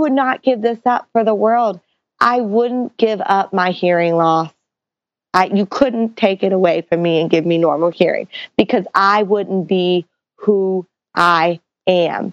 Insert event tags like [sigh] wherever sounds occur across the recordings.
would not give this up for the world. I wouldn't give up my hearing loss. I, you couldn't take it away from me and give me normal hearing because I wouldn't be who I am.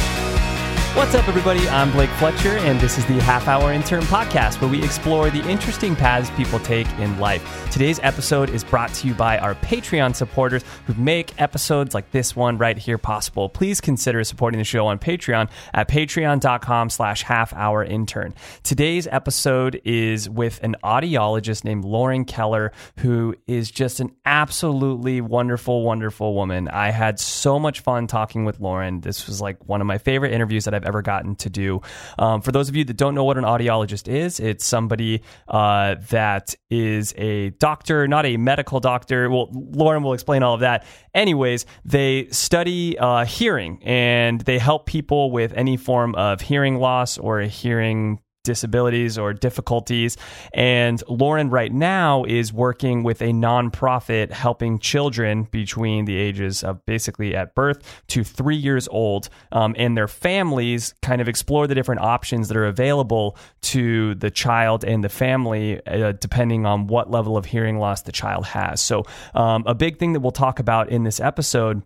What's up, everybody? I'm Blake Fletcher, and this is the Half Hour Intern Podcast, where we explore the interesting paths people take in life. Today's episode is brought to you by our Patreon supporters who make episodes like this one right here possible. Please consider supporting the show on Patreon at patreon.com slash half hour intern. Today's episode is with an audiologist named Lauren Keller, who is just an absolutely wonderful, wonderful woman. I had so much fun talking with Lauren. This was like one of my favorite interviews that I've ever gotten to do. Um, for those of you that don't know what an audiologist is, it's somebody uh, that is a doctor, not a medical doctor. Well, Lauren will explain all of that. Anyways, they study uh, hearing and they help people with any form of hearing loss or a hearing disabilities or difficulties. And Lauren, right now, is working with a nonprofit helping children between the ages of basically at birth to three years old um, and their families kind of explore the different options that are available to the child and the family, uh, depending on what level of hearing loss the child has. So, um, a big thing that we'll talk about in this episode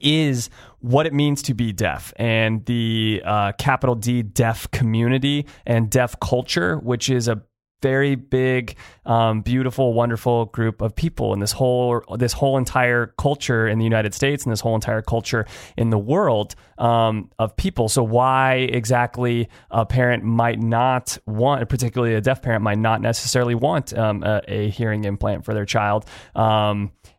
is what it means to be deaf and the uh, capital D deaf community and deaf culture, which is a very big, um, beautiful, wonderful group of people, and this whole this whole entire culture in the United States and this whole entire culture in the world um, of people. So, why exactly a parent might not want, particularly a deaf parent, might not necessarily want um, a, a, hearing implant for their child?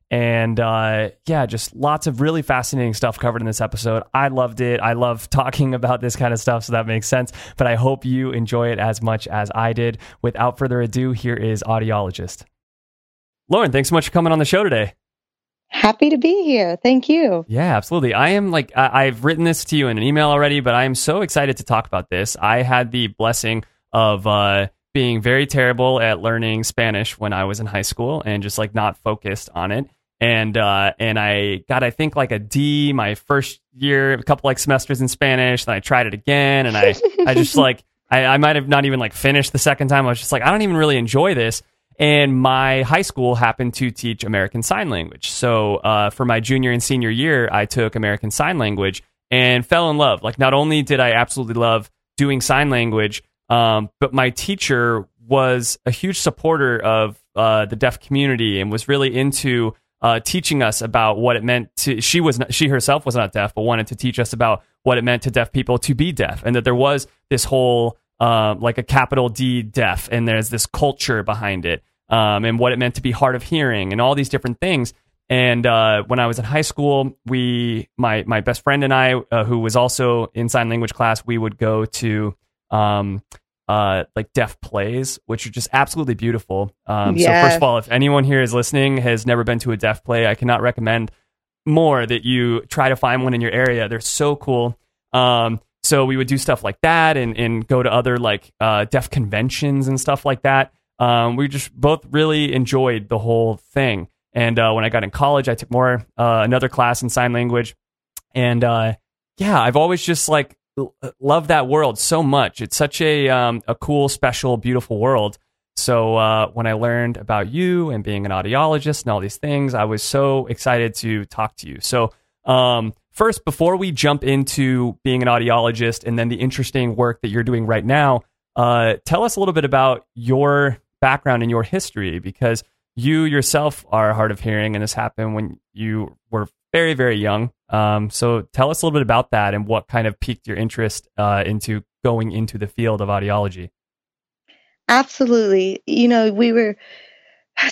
And uh, yeah, just lots of really fascinating stuff covered in this episode. I loved it. I love [laughs] talking about this kind of stuff, so that makes sense. But I hope you enjoy it as much as I did. Without further ado, here is Audiologist. Lauren, thanks so much for coming on the show today. Happy to be here. Thank you. Yeah, absolutely. I am like, I- I've written this to you in an email already, but I am so excited to talk about this. I had the blessing of, uh, being very terrible at learning Spanish when I was in high school and just like not focused on it and uh, and I got I think like a D my first year, a couple like semesters in Spanish. Then I tried it again, and I I just [laughs] like I, I might have not even like finished the second time. I was just like I don't even really enjoy this. And my high school happened to teach American Sign Language, so uh, for my junior and senior year, I took American Sign Language and fell in love. Like not only did I absolutely love doing sign language, um, but my teacher was a huge supporter of uh, the deaf community and was really into uh, teaching us about what it meant to. She was not, she herself was not deaf, but wanted to teach us about what it meant to deaf people to be deaf, and that there was this whole uh, like a capital D deaf, and there's this culture behind it, um, and what it meant to be hard of hearing, and all these different things. And uh, when I was in high school, we my my best friend and I, uh, who was also in sign language class, we would go to um, uh, like deaf plays, which are just absolutely beautiful. Um, So first of all, if anyone here is listening has never been to a deaf play, I cannot recommend more that you try to find one in your area. They're so cool. Um, so we would do stuff like that and, and go to other like uh, deaf conventions and stuff like that. Um, we just both really enjoyed the whole thing. And uh, when I got in college, I took more uh, another class in sign language, and uh, yeah, I've always just like love that world so much. It's such a um, a cool, special, beautiful world. So uh, when I learned about you and being an audiologist and all these things, I was so excited to talk to you. So um, first, before we jump into being an audiologist and then the interesting work that you're doing right now, uh, tell us a little bit about your background and your history because you yourself are hard of hearing, and this happened when you were very, very young. Um, so tell us a little bit about that and what kind of piqued your interest uh, into going into the field of audiology. Absolutely. You know, we were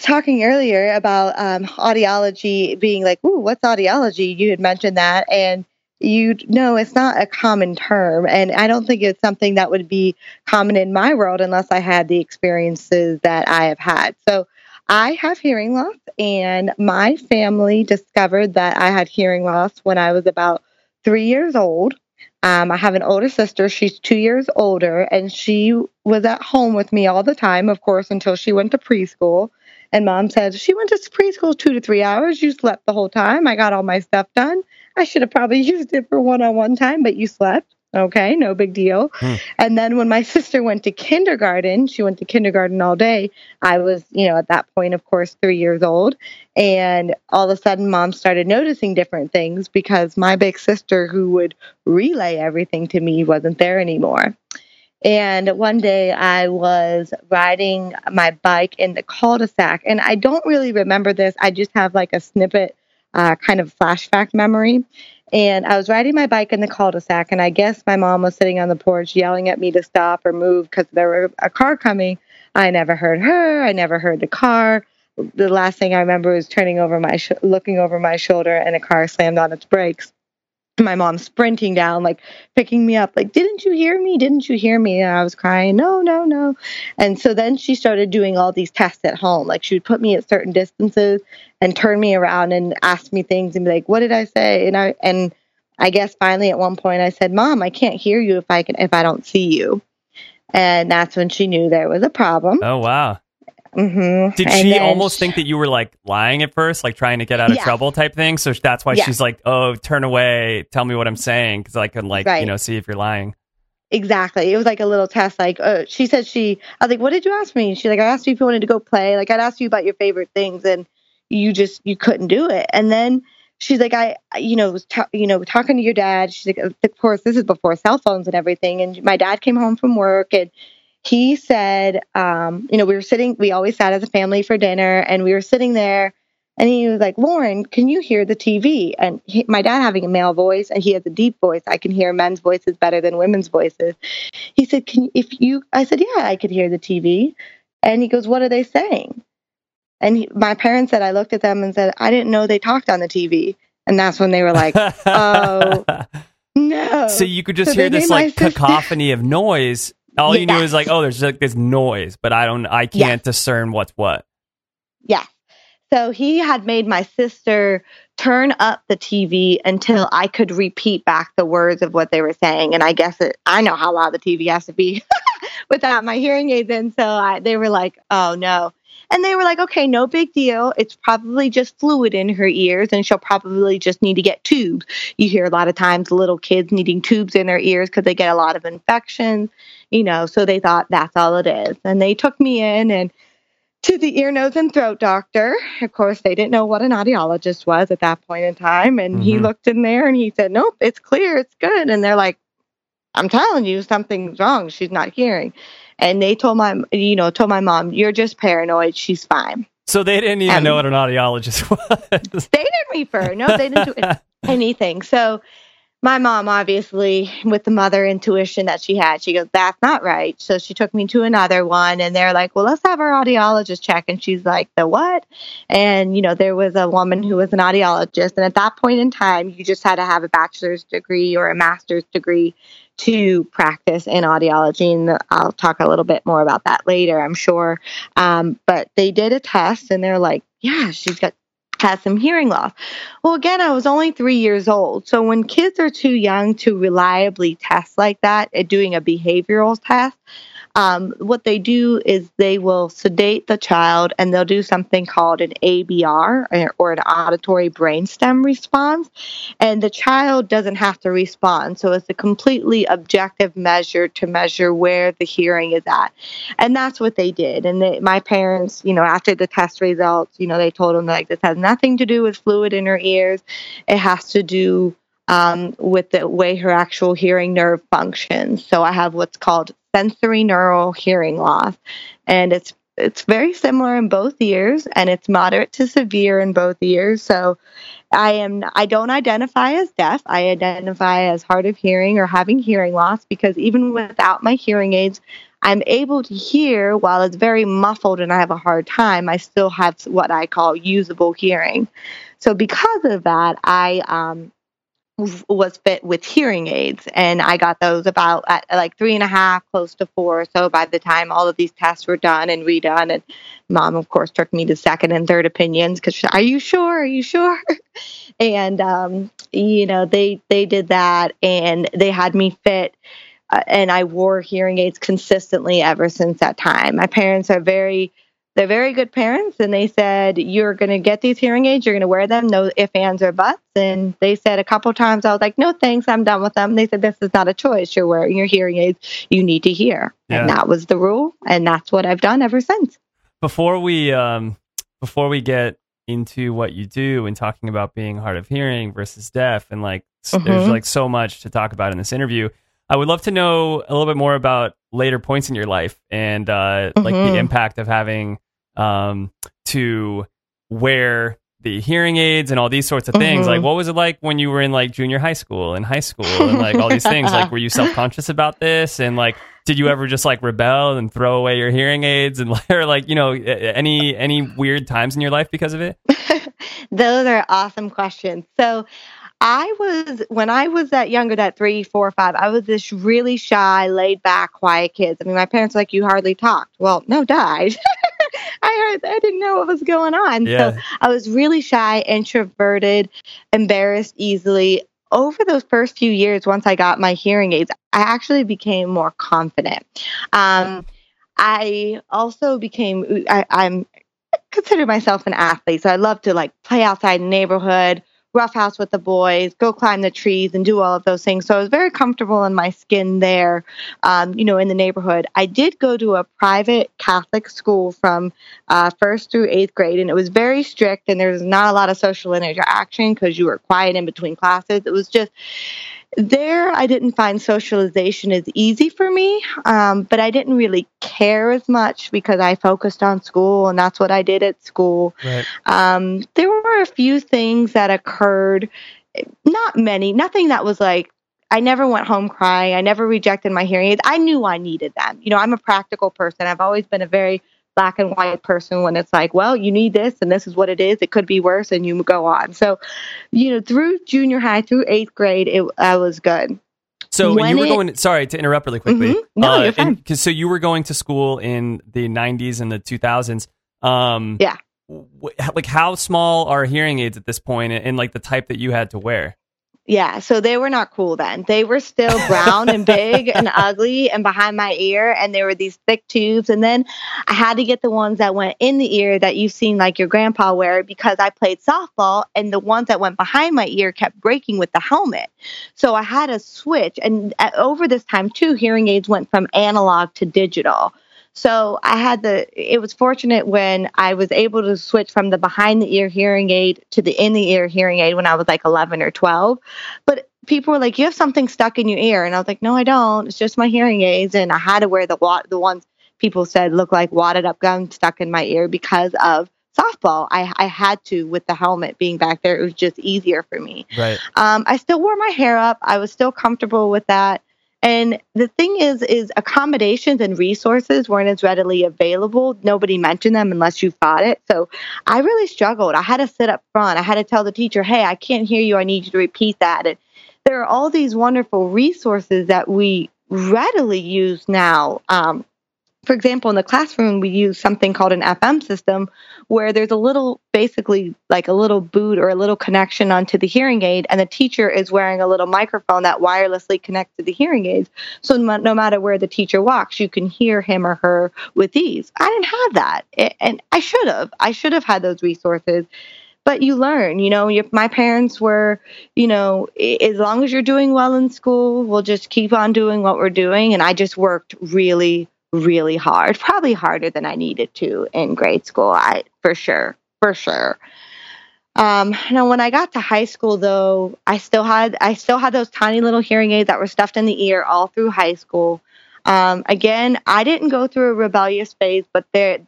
talking earlier about um, audiology being like, ooh, what's audiology? You had mentioned that. And you know, it's not a common term. And I don't think it's something that would be common in my world unless I had the experiences that I have had. So I have hearing loss, and my family discovered that I had hearing loss when I was about three years old. Um, I have an older sister. She's two years older, and she was at home with me all the time, of course, until she went to preschool. And mom said, She went to preschool two to three hours. You slept the whole time. I got all my stuff done. I should have probably [laughs] used it for one on one time, but you slept. Okay, no big deal. Hmm. And then when my [laughs] sister went to kindergarten, she went to kindergarten all day. I was, you know, at that point, of course, three years old. And all of a sudden, mom started noticing different things because my big sister, who would relay everything to me, wasn't there anymore. And one day I was riding my bike in the cul de sac. And I don't really remember this, I just have like a snippet, uh, kind of flashback memory. And I was riding my bike in the cul de sac. And I guess my mom was sitting on the porch yelling at me to stop or move because there was a car coming. I never heard her, I never heard the car. The last thing I remember was turning over my, sh- looking over my shoulder, and a car slammed on its brakes my mom sprinting down, like picking me up, like, didn't you hear me? Didn't you hear me? And I was crying, no, no, no. And so then she started doing all these tests at home. Like she would put me at certain distances and turn me around and ask me things and be like, what did I say? And I, and I guess finally at one point I said, mom, I can't hear you if I can, if I don't see you. And that's when she knew there was a problem. Oh wow. Hmm Did she almost think that you were like lying at first, like trying to get out of Yeah. trouble type thing? So that's why Yeah. she's like, "Oh, turn away, tell me what I'm saying, because I can like you know see if you're lying." Exactly. It was like a little test. Like, uh, she said she, I was like, what did you ask me? She's like, I asked you if you wanted to go play. Like, I'd asked you about your favorite things and you just, you couldn't do it. And then she's like, I, you know, was, ta- you know, talking to your dad. She's like, of course, this is before cell phones and everything. And my dad came home from work and he said, um, you know, we were sitting, we always sat as a family for dinner and we were sitting there and he was like, Lauren, can you hear the TV? And he, my dad having a male voice and he has a deep voice. I can hear men's voices better than women's voices. He said, Can you, if you I said, Yeah, I could hear the TV. And he goes, What are they saying? And he, my parents said, I looked at them and said, I didn't know they talked on the TV. And that's when they were like, [laughs] Oh, no. so you could just So hear this like cacophony of noise. All you knew Yeah. is like, "Oh, there's like this noise," but I don't, I can't discern what's what. Yes. So he had made my sister turn up the TV until I could repeat back the words of what they were saying. And I guess it, I know how loud the TV has to be [laughs] without my hearing aids in. So I, they were like, oh no. And they were like, okay, no big deal. It's probably just fluid in her ears, and she'll probably just need to get tubes. You hear a lot of times little kids needing tubes in their ears because they get a lot of infections, you know. So they thought that's all it is. And they took me in and to the ear, nose, and throat doctor. Of course, they didn't know what an audiologist was at that point in time. And he Mhm. looked in there and he said, Nope, it's clear, it's good. And they're like, I'm telling you, something's wrong. She's not hearing. And they told my, you know, told my mom, You're just paranoid. She's fine. So they didn't even Um, know what an audiologist [laughs] was. They didn't refer. No, they didn't do [laughs] anything. So my mom, obviously, with the mother intuition that she had, she goes, That's not right. So she took me to another one and they're like, Well, let's have our audiologist check. And she's like, The what? And, you know, there was a woman who was an audiologist. And at that point in time, you just had to have a bachelor's degree or a master's degree to practice in audiology. And I'll talk a little bit more about that later, I'm sure. Um, but they did a test and they're like, Yeah, she's got has some hearing loss. Well, again, I was only three years old. So when kids are too young to reliably test like that, at doing a behavioral test, um, what they do is they will sedate the child and they'll do something called an ABR or- an auditory brainstem response. And the child doesn't have to respond. So it's a completely objective measure to measure where the hearing is at. And that's what they did. And they, my parents, you know, after the test results, you know, they told them like this has nothing to do with fluid in her ears. It has to do um, with the way her actual hearing nerve functions. So I have what's called sensorineural hearing loss, and it's it's very similar in both ears, and it's moderate to severe in both ears. So I am I don't identify as deaf. I identify as hard of hearing or having hearing loss because even without my hearing aids, I'm able to hear while it's very muffled and I have a hard time. I still have what I call usable hearing. So because of that, I um, was fit with hearing aids, and I got those about at like three and a half, close to four. So by the time all of these tests were done and redone, and mom, of course, took me to second and third opinions because are you sure? Are you sure? [laughs] and um, you know they they did that, and they had me fit. Uh, and I wore hearing aids consistently ever since that time. My parents are very they're very good parents and they said you're going to get these hearing aids. You're going to wear them. No ifs ands or buts. And they said a couple times i was like no thanks. I'm done with them. They said this is not a choice. You're wearing your hearing aids. You need to hear. Yeah. and that was the rule and that's what i've done ever since. Before we um before we get into what you do and talking about being hard of hearing versus deaf and like s- there's like so much to talk about in this interview i would love to know a little bit more about later points in your life and uh like the Mhm. impact of having um to wear the hearing aids and all these sorts of things Mhm. like what was it like when you were in like junior high school and high school and like all these things like [laughs] were you self-conscious about this and like did you ever just like rebel and throw away your hearing aids and [laughs] or like you know any any weird times in your life because of it [laughs] Those are awesome questions. So, I was when I was that younger, that three, four, five. I was this really shy, laid back, quiet kid. I mean, my parents were like you hardly talked. Well, no, died. I heard, I didn't know what was going on. Yeah. So I was really shy, introverted, embarrassed easily. Over those first few years, once I got my hearing aids, I actually became more confident. Um, I also became. I, I'm consider myself an athlete, so I love to like play outside neighborhood, roughhouse with the boys, go climb the trees, and do all of those things. So I was very comfortable in my skin there, um, you know, in the neighborhood. I did go to a private Catholic school from uh, first through eighth grade, and it was very strict, and there was not a lot of social interaction because you were quiet in between classes. It was just there I didn't find socialization as easy for me, um, but I didn't really care as much because I focused on school and that's what I did at school. right Um, there were a few things that occurred, not many, nothing that was like, I never went home crying. I never rejected my hearing aids. I knew I needed them. You know, I'm a practical person. I've always been a very black and white person when it's like, well, you need this and this is what it is. It could be worse and you go on. So, you know, through junior high, through eighth grade, it I was good. so When you were it- going sorry to interrupt really quickly Mhm. No, you're fine. because so you were going to school in the 90s and the 2000s um Yeah. wh- like how small are hearing aids at this point and, and like the type that you had to wear Yeah, so they were not cool then. They were still brown and big and [laughs] ugly and behind my ear, and there were these thick tubes. And then I had to get the ones that went in the ear that you've seen like your grandpa wear because I played softball, and the ones that went behind my ear kept breaking with the helmet. So I had to switch. And uh, over this time, too, hearing aids went from analog to digital. So I had the, it was fortunate when I was able to switch from the behind the ear hearing aid to the in the ear hearing aid when I was like 11 or 12. But people were like, you have something stuck in your ear. And I was like, no, I don't. It's just my hearing aids. And I had to wear the, wa- the ones people said look like wadded up gum stuck in my ear because of softball. I, I had to with the helmet being back there. It was just easier for me. right Um, I still wore my hair up. I was still comfortable with that. And the thing is, is accommodations and resources weren't as readily available. Nobody mentioned them unless you fought it. So I really struggled. I had to sit up front. I had to tell the teacher, "Hey, I can't hear you. I need you to repeat that." And there are all these wonderful resources that we readily use now. Um, for example, in the classroom, we use something called an FM system where there's a little, basically like a little boot or a little connection onto the hearing aid, and the teacher is wearing a little microphone that wirelessly connects to the hearing aids. So no matter where the teacher walks, you can hear him or her with ease. I didn't have that, and I should have. I should have had those resources. But you learn, you know. Your, my parents were, you know, as long as you're doing well in school, we'll just keep on doing what we're doing. And I just worked really, really hard, probably harder than I needed to in grade school. I for sure, for sure. Um, now when I got to high school though, I still had I still had those tiny little hearing aids that were stuffed in the ear all through high school. Um, again, I didn't go through a rebellious phase, but there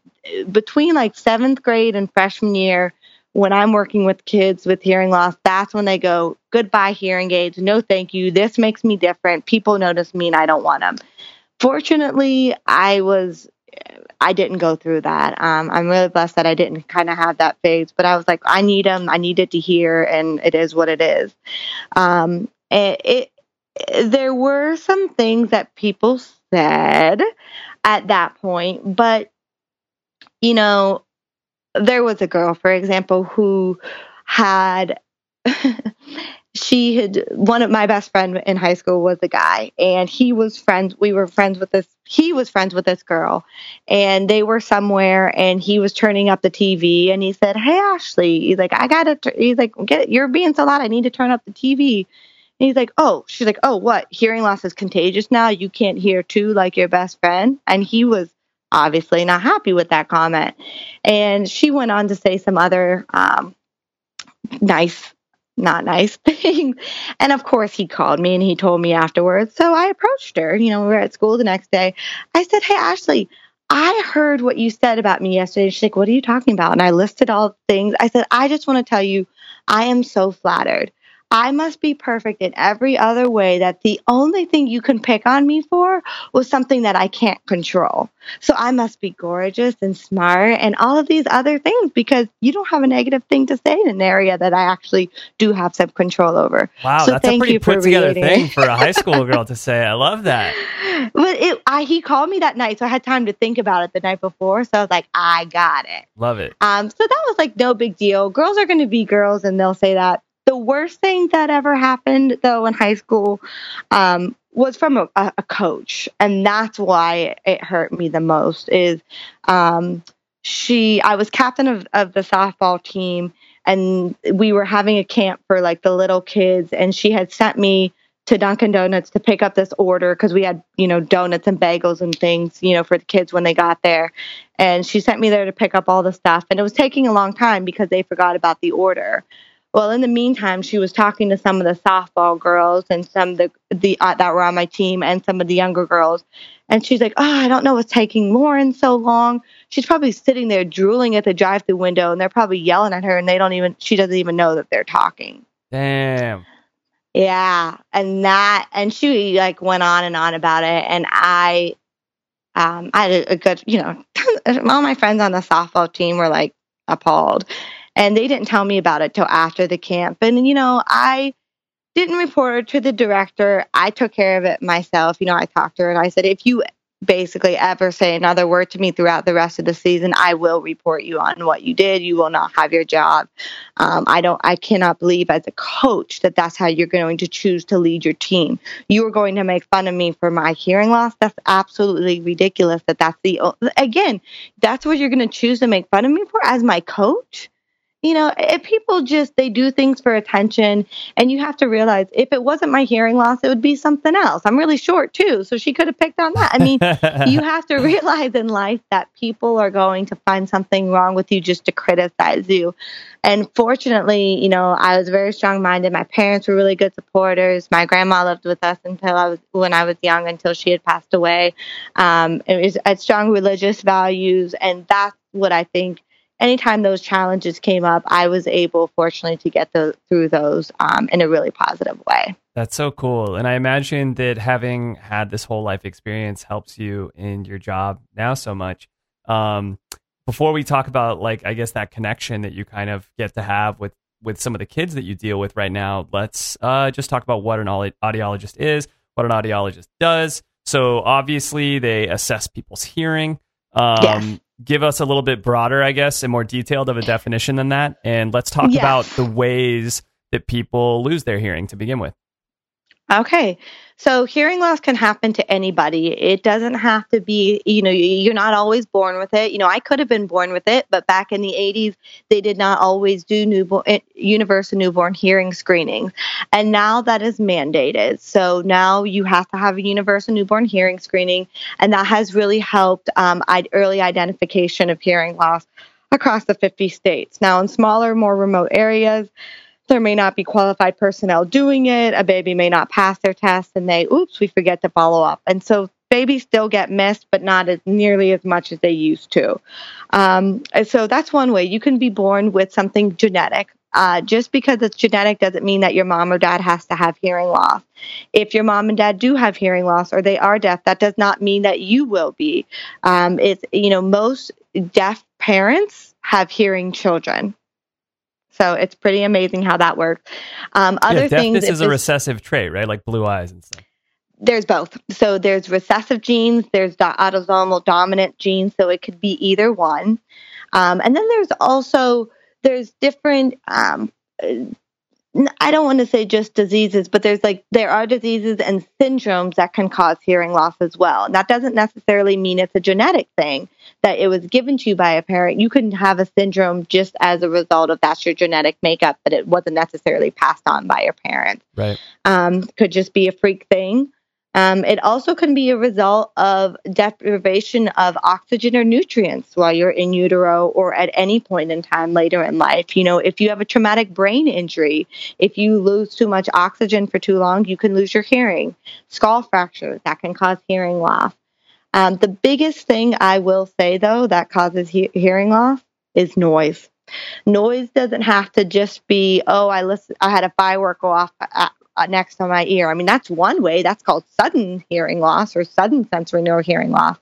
between like seventh grade and freshman year, when I'm working with kids with hearing loss, that's when they go, goodbye hearing aids. No, thank you. This makes me different. People notice me and I don't want them. Fortunately, I was I didn't go through that. Um, I'm really blessed that I didn't kind of have that phase, but I was like, I need them. I needed to hear, and it is what it is. Um, it, it there were some things that people said at that point, but you know, there was a girl, for example, who had [laughs] she had one of my best friend in high school was a guy and he was friends we were friends with this he was friends with this girl and they were somewhere and he was turning up the tv and he said hey ashley he's like i gotta he's like get you're being so loud i need to turn up the tv and he's like oh she's like oh what? Hearing loss is contagious now you can't hear too like your best friend? And he was obviously not happy with that comment. And she went on to say some other um, nice not nice [laughs] thing. And of course, he called me and he told me afterwards. So I approached her. You know, we were at school the next day. I said, Hey, Ashley, I heard what you said about me yesterday. She's like, What are you talking about? And I listed all the things. I said, I just want to tell you, I am so flattered. I must be perfect in every other way that the only thing you can pick on me for was something that I can't control. So I must be gorgeous and smart and all of these other things because you don't have a negative thing to say in an area that I actually do have some control over. Wow, so that's a pretty you put together thing for a high [laughs] school girl to say. I love that. But it, I, he called me that night, so I had time to think about it the night before. So I was like, I got it. Love it. Um, so that was like no big deal. Girls are going to be girls, and they'll say that. The worst thing that ever happened, though, in high school, um, was from a, a coach, and that's why it hurt me the most. Is um, she? I was captain of, of the softball team, and we were having a camp for like the little kids, and she had sent me to Dunkin' Donuts to pick up this order because we had, you know, donuts and bagels and things, you know, for the kids when they got there. And she sent me there to pick up all the stuff. And it was taking a long time because they forgot about the order. Well, in the meantime, she was talking to some of the softball girls and some of the, the uh, that were on my team and some of the younger girls. And she's like, "Oh, I don't know what's taking Lauren so long. She's probably sitting there drooling at the drive-through window, and they're probably yelling at her, and they don't even. She doesn't even know that they're talking." Damn. Yeah, and that, and she like went on and on about it, and I, um, I had a, a good, you know, [laughs] all my friends on the softball team were like appalled, and they didn't tell me about it till after the camp, and you know, I didn't report to the director. I took care of it myself. You know, I talked to her and I said, if you basically ever say another word to me throughout the rest of the season, I will report you on what you did. You will not have your job. Um, I don't. I cannot believe as a coach that that's how you're going to choose to lead your team. You are going to make fun of me for my hearing loss. That's absolutely ridiculous. That that's the again. That's what you're going to choose to make fun of me for as my coach you know, if people just they do things for attention, and you have to realize if it wasn't my hearing loss, it would be something else. I'm really short too, so she could have picked on that. I mean, [laughs] you have to realize in life that people are going to find something wrong with you just to criticize you. And fortunately, you know, I was very strong minded. My parents were really good supporters. My grandma lived with us until I was when I was young, until she had passed away. Um, it was at strong religious values, and that's what I think anytime those challenges came up, I was able, fortunately, to get the, through those um, in a really positive way. That's so cool. And I imagine that having had this whole life experience helps you in your job now so much. Um, before we talk about, like, I guess that connection that you kind of get to have with with some of the kids that you deal with right now, let's uh, just talk about what an audiologist is, what an audiologist does. So obviously, they assess people's hearing. Um, Yes. Give us a little bit broader, I guess, and more detailed of a definition than that. And let's talk Yes. about the ways that people lose their hearing to begin with. Okay. So hearing loss can happen to anybody. It doesn't have to be, you know, you're not always born with it. You know, I could have been born with it, but back in the 80s, they did not always do newborn, eh, universal newborn hearing screenings. And now that is mandated. So now you have to have a universal newborn hearing screening. And that has really helped um, early identification of hearing loss across the 50 states. Now, in smaller, more remote areas, there may not be qualified personnel doing it. A baby may not pass their test and they, oops, we forget to follow up. And so babies still get missed, but not as nearly as much as they used to. Um, so that's one way. You can be born with something genetic, Uh, just because it's genetic doesn't mean that your mom or dad has to have hearing loss. If your mom and dad do have hearing loss or they are deaf, that does not mean that you will be. Um, it's you know most deaf parents have hearing children, so it's pretty amazing how that works. Um, other yeah, things, if is a recessive trait, right? Like blue eyes and stuff. there's both. So there's recessive genes, there's the autosomal dominant genes, so it could be either one. Um, and then there's also there's different. Um, I don't want to say just diseases, but there's like there are diseases and syndromes that can cause hearing loss as well. And that doesn't necessarily mean it's a genetic thing that it was given to you by a parent. You can have a syndrome just as a result of that's your genetic makeup, but it wasn't necessarily passed on by your parents Right. um, could just be a freak thing. Um, it also can be a result of deprivation of oxygen or nutrients while you're in utero or at any point in time later in life. You know, if you have a traumatic brain injury, if you lose too much oxygen for too long, you can lose your hearing. Skull fractures that can cause hearing loss. Um, the biggest thing I will say, though, that causes he- hearing loss is noise. Noise doesn't have to just be, oh, I listen, I had a firework go off uh, next to my ear. I mean, that's one way. That's called sudden hearing loss or sudden sensorineural hearing loss.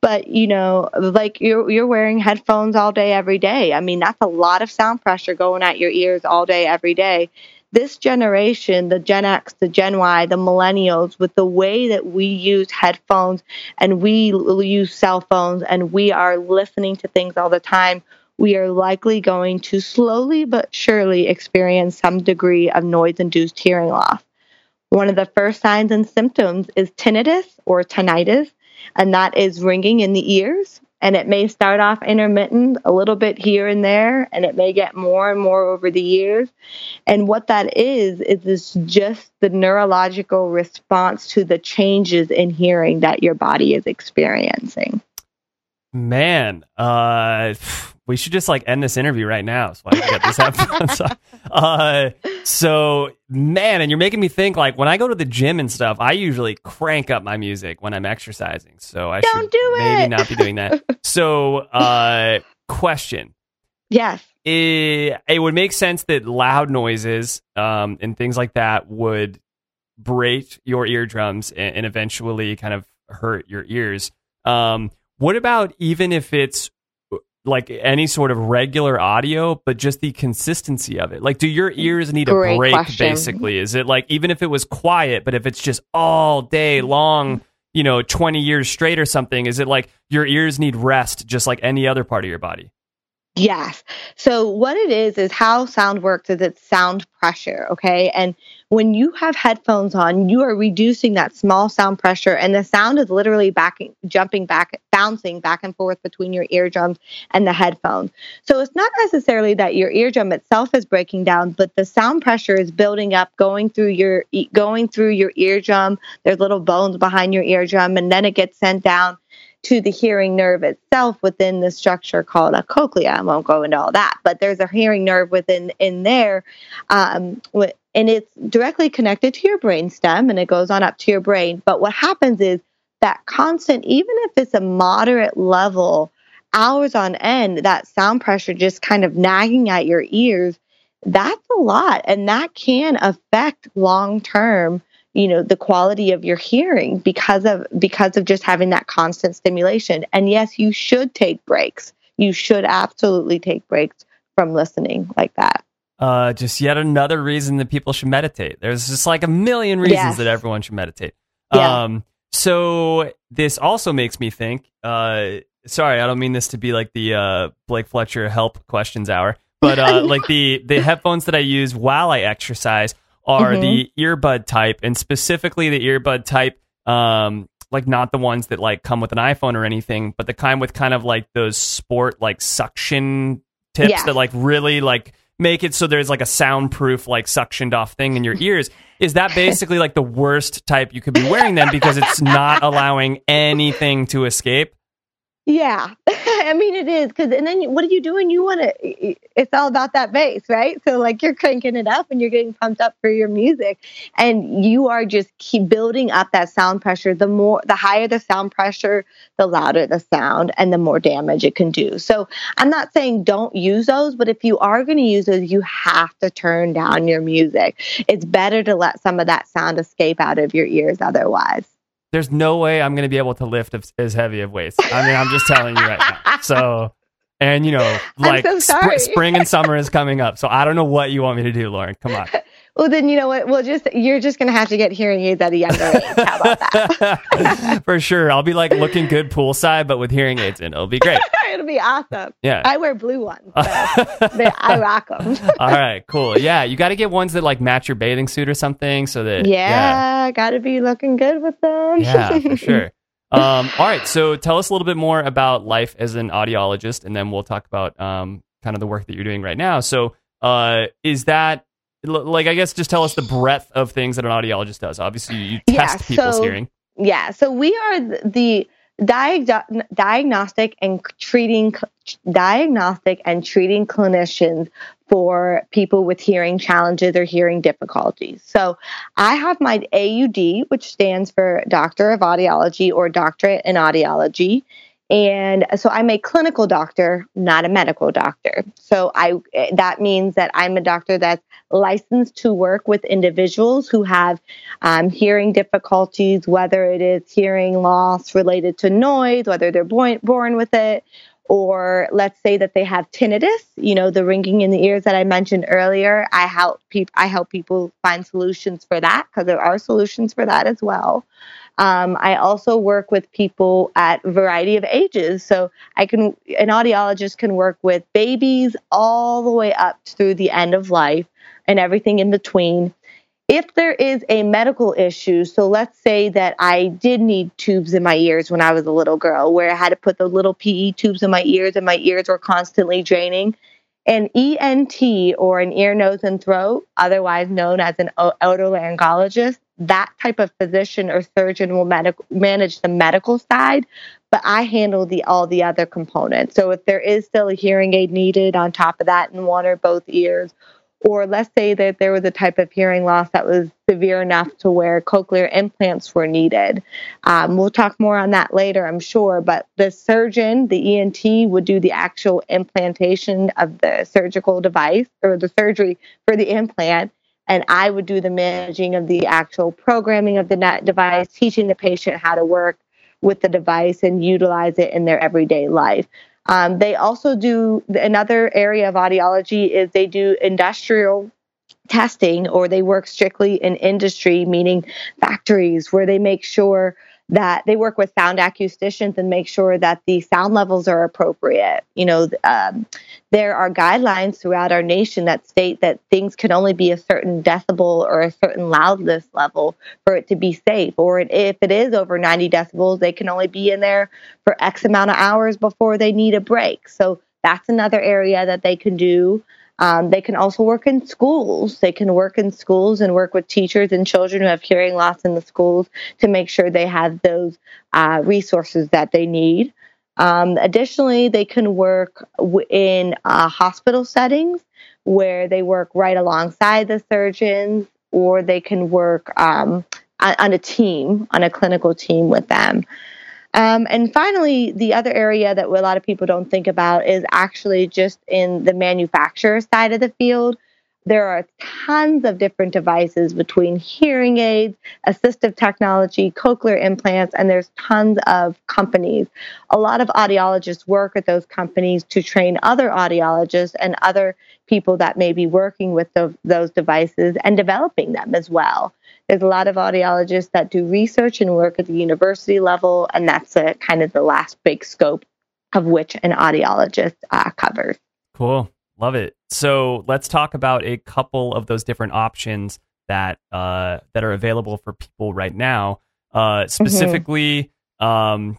But you know, like you're you're wearing headphones all day, every day. I mean, that's a lot of sound pressure going at your ears all day, every day. This generation, the Gen X, the Gen Y, the millennials, with the way that we use headphones and we use cell phones and we are listening to things all the time, we are likely going to slowly but surely experience some degree of noise induced hearing loss. One of the first signs and symptoms is tinnitus or tinnitus, and that is ringing in the ears. And it may start off intermittent, a little bit here and there, and it may get more and more over the years. And what that is, is it's just the neurological response to the changes in hearing that your body is experiencing. Man, uh, [sighs] we should just like end this interview right now so I can get this. [laughs] Uh, so man, and you're making me think like when I go to the gym and stuff, I usually crank up my music when I'm exercising. So I Don't should do maybe not be doing that. [laughs] so, uh, question. Yes. it, it would make sense that loud noises um, and things like that would break your eardrums and, and eventually kind of hurt your ears. Um, what about even if it's like any sort of regular audio, but just the consistency of it? Like, do your ears need Great a break, question. basically? Is it like, even if it was quiet, but if it's just all day long, you know, 20 years straight or something, is it like your ears need rest just like any other part of your body? Yes. So what it is is how sound works is it's sound pressure, okay? And when you have headphones on, you are reducing that small sound pressure and the sound is literally backing jumping back bouncing back and forth between your eardrums and the headphones. So it's not necessarily that your eardrum itself is breaking down, but the sound pressure is building up going through your going through your eardrum. There's little bones behind your eardrum and then it gets sent down to the hearing nerve itself within the structure called a cochlea. I won't go into all that, but there's a hearing nerve within in there, um, and it's directly connected to your brain stem, and it goes on up to your brain. But what happens is that constant, even if it's a moderate level, hours on end, that sound pressure just kind of nagging at your ears. That's a lot, and that can affect long term you know the quality of your hearing because of because of just having that constant stimulation and yes you should take breaks you should absolutely take breaks from listening like that Uh, just yet another reason that people should meditate. There's just like a million reasons Yes. that everyone should meditate. Yeah. Um, so this also makes me think. Uh, sorry, I don't mean this to be like the uh, Blake Fletcher help questions hour, but uh, [laughs] like the the headphones that I use while I exercise are Mhm. the earbud type, and specifically the earbud type. Um, like not the ones that like come with an iPhone or anything, but the kind with kind of like those sport like suction tips Yeah. that like really like make it so there's like a soundproof like suctioned off thing in your [laughs] ears is that basically like the worst type you could be wearing then because it's not [laughs] allowing anything to escape Yeah, [laughs] I mean it is because, and then what are you doing? You want to? It's all about that bass, right? So like you're cranking it up and you're getting pumped up for your music, and you are just keep building up that sound pressure. The more, the higher the sound pressure, the louder the sound, and the more damage it can do. So I'm not saying don't use those, but if you are going to use those, you have to turn down your music. It's better to let some of that sound escape out of your ears otherwise. There's no way I'm going to be able to lift as, heavy of weights. I mean, I'm just telling you right now. So, and you know, like so sorry. spring and summer is coming up. So I don't know what you want me to do, Lauren. Come on. Well, then you know what? We'll just you're just gonna have to get hearing aids at a younger age. How about that? [laughs] For sure. I'll be like looking good poolside, but with hearing aids in. It'll be great. [laughs] It'll be awesome. Yeah. I wear blue ones, so I rock them. [laughs] All right, cool. Yeah, you got to get ones that like match your bathing suit or something so that yeah, got to be looking good with them. yeah, for sure. Um, all right, so tell us a little bit more about life as an audiologist, and then we'll talk about um, kind of the work that you're doing right now. So, uh, is that like I guess just tell us the breadth of things that an audiologist does? Obviously, you Yeah, test people's so- hearing. Yeah, so we are the, the diag- diagnostic and treating diagnostic and treating clinicians for people with hearing challenges or hearing difficulties. So I have my AUD, which stands for Doctor of Audiology or Doctorate in Audiology. And so I'm a clinical doctor, not a medical doctor. So I that means that I'm a doctor that's licensed to work with individuals who have um, hearing difficulties, whether it is hearing loss related to noise, whether they're born, born with it, or let's say that they have tinnitus, you know, the ringing in the ears that I mentioned earlier. I help people. I help people find solutions for that because there are solutions for that as well. Um, I also work with people at a variety of ages. So I can, an audiologist can work with babies all the way up through the end of life and everything in between. If there is a medical issue, so let's say that I did need tubes in my ears when I was a little girl, where I had to put the little PE tubes in my ears and my ears were constantly draining. An ENT or an ear, nose, and throat, otherwise known as an otolaryngologist, that type of physician or surgeon will medic- manage the medical side, but I handle the all the other components. So if there is still a hearing aid needed on top of that in one or both ears, or let's say that there was a type of hearing loss that was severe enough to where cochlear implants were needed. Um, we'll talk more on that later, I'm sure, but the surgeon, the ENT, would do the actual implantation of the surgical device or the surgery for the implant. And I would do the managing of the actual programming of the net device, teaching the patient how to work with the device and utilize it in their everyday life. Um, they also do another area of audiology is they do industrial testing or they work strictly in industry, meaning factories, where they make sure that they work with sound acousticians and make sure that the sound levels are appropriate. You know, um, there are guidelines throughout our nation that state that things can only be a certain decibel or a certain loudness level for it to be safe. Or if it is over 90 decibels, they can only be in there for X amount of hours before they need a break. So that's another area that they can do. Um, they can also work in schools. They can work in schools and work with teachers and children who have hearing loss in the schools to make sure they have those uh, resources that they need. Um, additionally, they can work w- in uh, hospital settings where they work right alongside the surgeons, or they can work um, on, on a team, on a clinical team with them. Um, and finally, the other area that a lot of people don't think about is actually just in the manufacturer side of the field. There are tons of different devices between hearing aids, assistive technology, cochlear implants, and there's tons of companies. A lot of audiologists work at those companies to train other audiologists and other people that may be working with the, those devices and developing them as well. There's a lot of audiologists that do research and work at the university level, and that's a, kind of the last big scope of which an audiologist uh, covers. Cool. Love it. So let's talk about a couple of those different options that uh, that are available for people right now. Uh, specifically, um,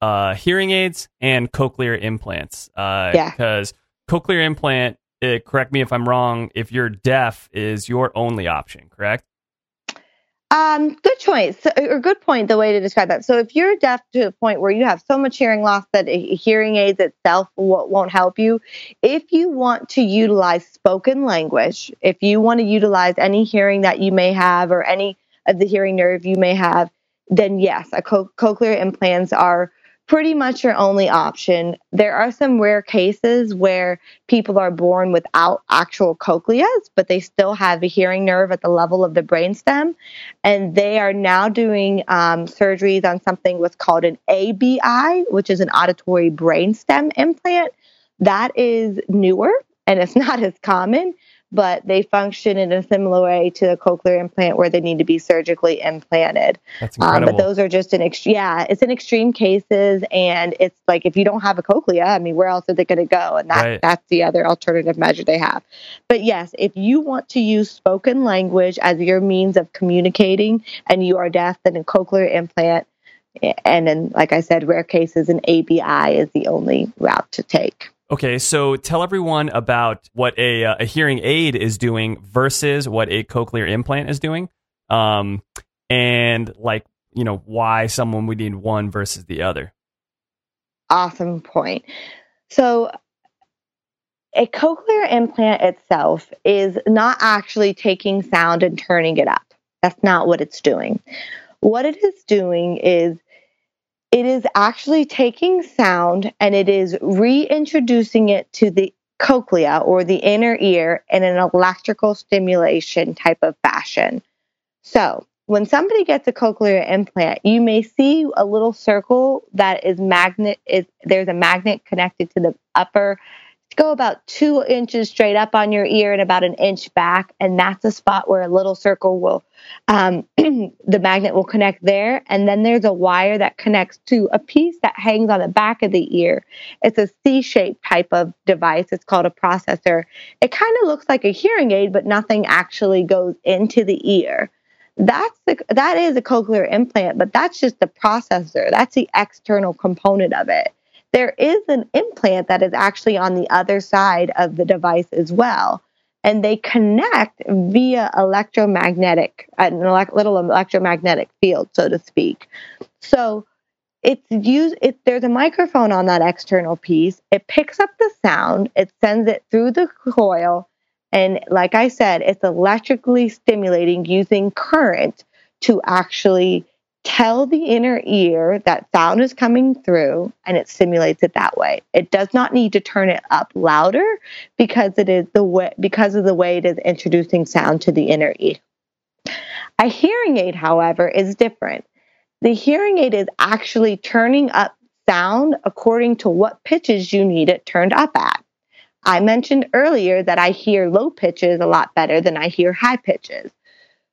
uh, hearing aids and cochlear implants. Uh, Yeah. Because cochlear implant, uh, correct me if I'm wrong, if you're deaf, is your only option, correct? Um, good choice or good point. The way to describe that. So if you're deaf to a point where you have so much hearing loss that hearing aids itself wo- won't help you, if you want to utilize spoken language, if you want to utilize any hearing that you may have or any of the hearing nerve you may have, then yes, a co- cochlear implants are pretty much your only option. There are some rare cases where people are born without actual cochleas, but they still have a hearing nerve at the level of the brainstem. And they are now doing um, surgeries on something what's called an ABI, which is an auditory brainstem implant. That is newer and it's [laughs] not as common, but they function in a similar way to a cochlear implant where they need to be surgically implanted. That's Um, but those are just in extreme, yeah, it's in extreme cases, and it's like if you don't have a cochlea, I mean, where else are they going to go? And that Right. that's the other alternative measure they have. But yes, if you want to use spoken language as your means of communicating, and you are deaf, then a cochlear implant, and then like I said, rare cases, an ABI is the only route to take. Okay, so tell everyone about what a uh, a hearing aid is doing versus what a cochlear implant is doing, um, and like you know why someone would need one versus the other. awesome point. So, a cochlear implant itself is not actually taking sound and turning it up. That's not what it's doing. What it is doing is it is actually taking sound and it is reintroducing it to the cochlea or the inner ear in an electrical stimulation type of fashion. So, when somebody gets a cochlear implant, you may see a little circle that is magnet is there's a magnet connected to the upper go about two inches straight up on your ear and about an inch back and that's a spot where a little circle will um, [clears throat] the magnet will connect there and then there's a wire that connects to a piece that hangs on the back of the ear. It's a c-shaped type of device. It's called a processor. It kind of looks like a hearing aid but nothing actually goes into the ear. That's the that is a cochlear implant but that's just the processor. That's the external component of it there is an implant that is actually on the other side of the device as well. And they connect via electromagnetic an little electromagnetic field so to speak. So it's used it there's a microphone on that external piece. It picks up the sound. It sends it through the coil. And like i said it's electrically stimulating using current to actually tell the inner ear that sound is coming through and it simulates it that way. It does not need to turn it up louder because it is the way because of the way it is introducing sound to the inner ear. A hearing aid, however, is different. The hearing aid is actually turning up sound according to what pitches you need it turned up at. I mentioned earlier that I hear low pitches a lot better than I hear high pitches.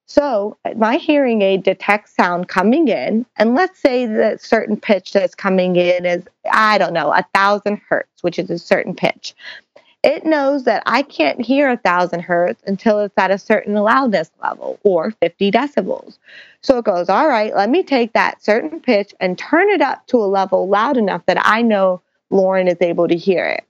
So my hearing aid detects sound coming in, and let's say that certain pitch that's coming in is, I don't know, a thousand hertz, which is a certain pitch. It knows that I can't hear a thousand hertz until it's at a certain loudness level or 50 decibels. So it goes, all right, let me take that certain pitch and turn it up to a level loud enough that I know Lauren is able to hear it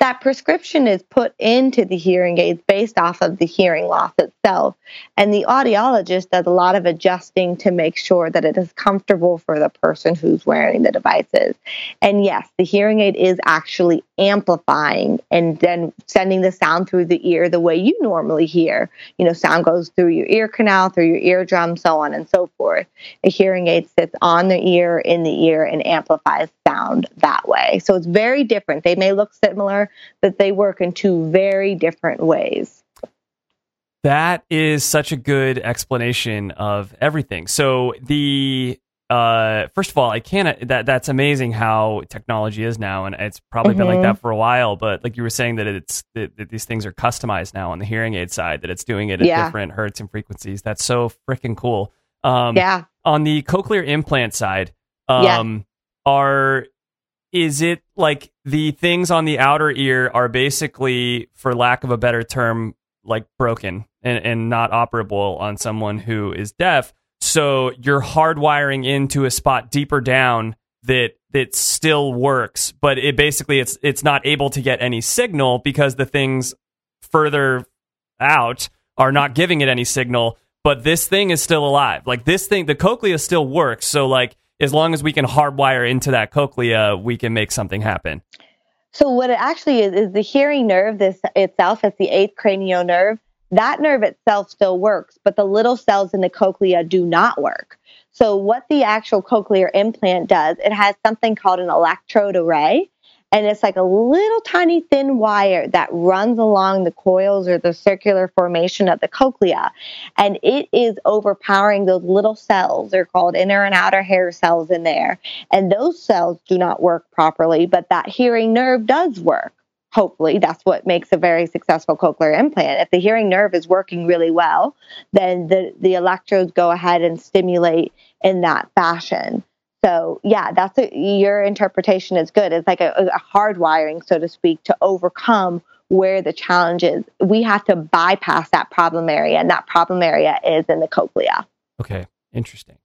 that prescription is put into the hearing aids based off of the hearing loss itself. And the audiologist does a lot of adjusting to make sure that it is comfortable for the person who's wearing the devices. And yes, the hearing aid is actually amplifying and then sending the sound through the ear the way you normally hear. You know, sound goes through your ear canal, through your eardrum, so on and so forth. A hearing aid sits on the ear, in the ear, and amplifies sound that way. So it's very different. They may look similar, but they work in two very different ways. That is such a good explanation of everything. So the uh, first of all, I can't. That that's amazing how technology is now, and it's probably been like Mhm. that for a while. But like you were saying, that it's that, that these things are customized now on the hearing aid side. That it's doing it at Yeah. different hertz and frequencies. That's so freaking cool. Um, yeah. on the cochlear implant side, Yeah. um, are is it like the things on the outer ear are basically, for lack of a better term, like broken and, and not operable on someone who is deaf? So you're hardwiring into a spot deeper down that that still works, but it basically it's it's not able to get any signal because the things further out are not giving it any signal but this thing is still alive. Like this thing, the cochlea still works. So like as long as we can hardwire into that cochlea, we can make something happen. So what it actually is is the hearing nerve this itself, it's the eighth cranial nerve. That nerve itself still works, but the little cells in the cochlea do not work. So what the actual cochlear implant does, it has something called an electrode array. And it's like a little tiny thin wire that runs along the coils or the circular formation of the cochlea. And it is overpowering those little cells. They're called inner and outer hair cells in there. And those cells do not work properly, but that hearing nerve does work. Hopefully, that's what makes a very successful cochlear implant. If the hearing nerve is working really well, then the, the electrodes go ahead and stimulate in that fashion. So yeah, that's a, your interpretation is good. It's like a, a hard wiring, so to speak, to overcome where the challenge is. We have to bypass that problem area, and that problem area is in the cochlea. Okay, interesting.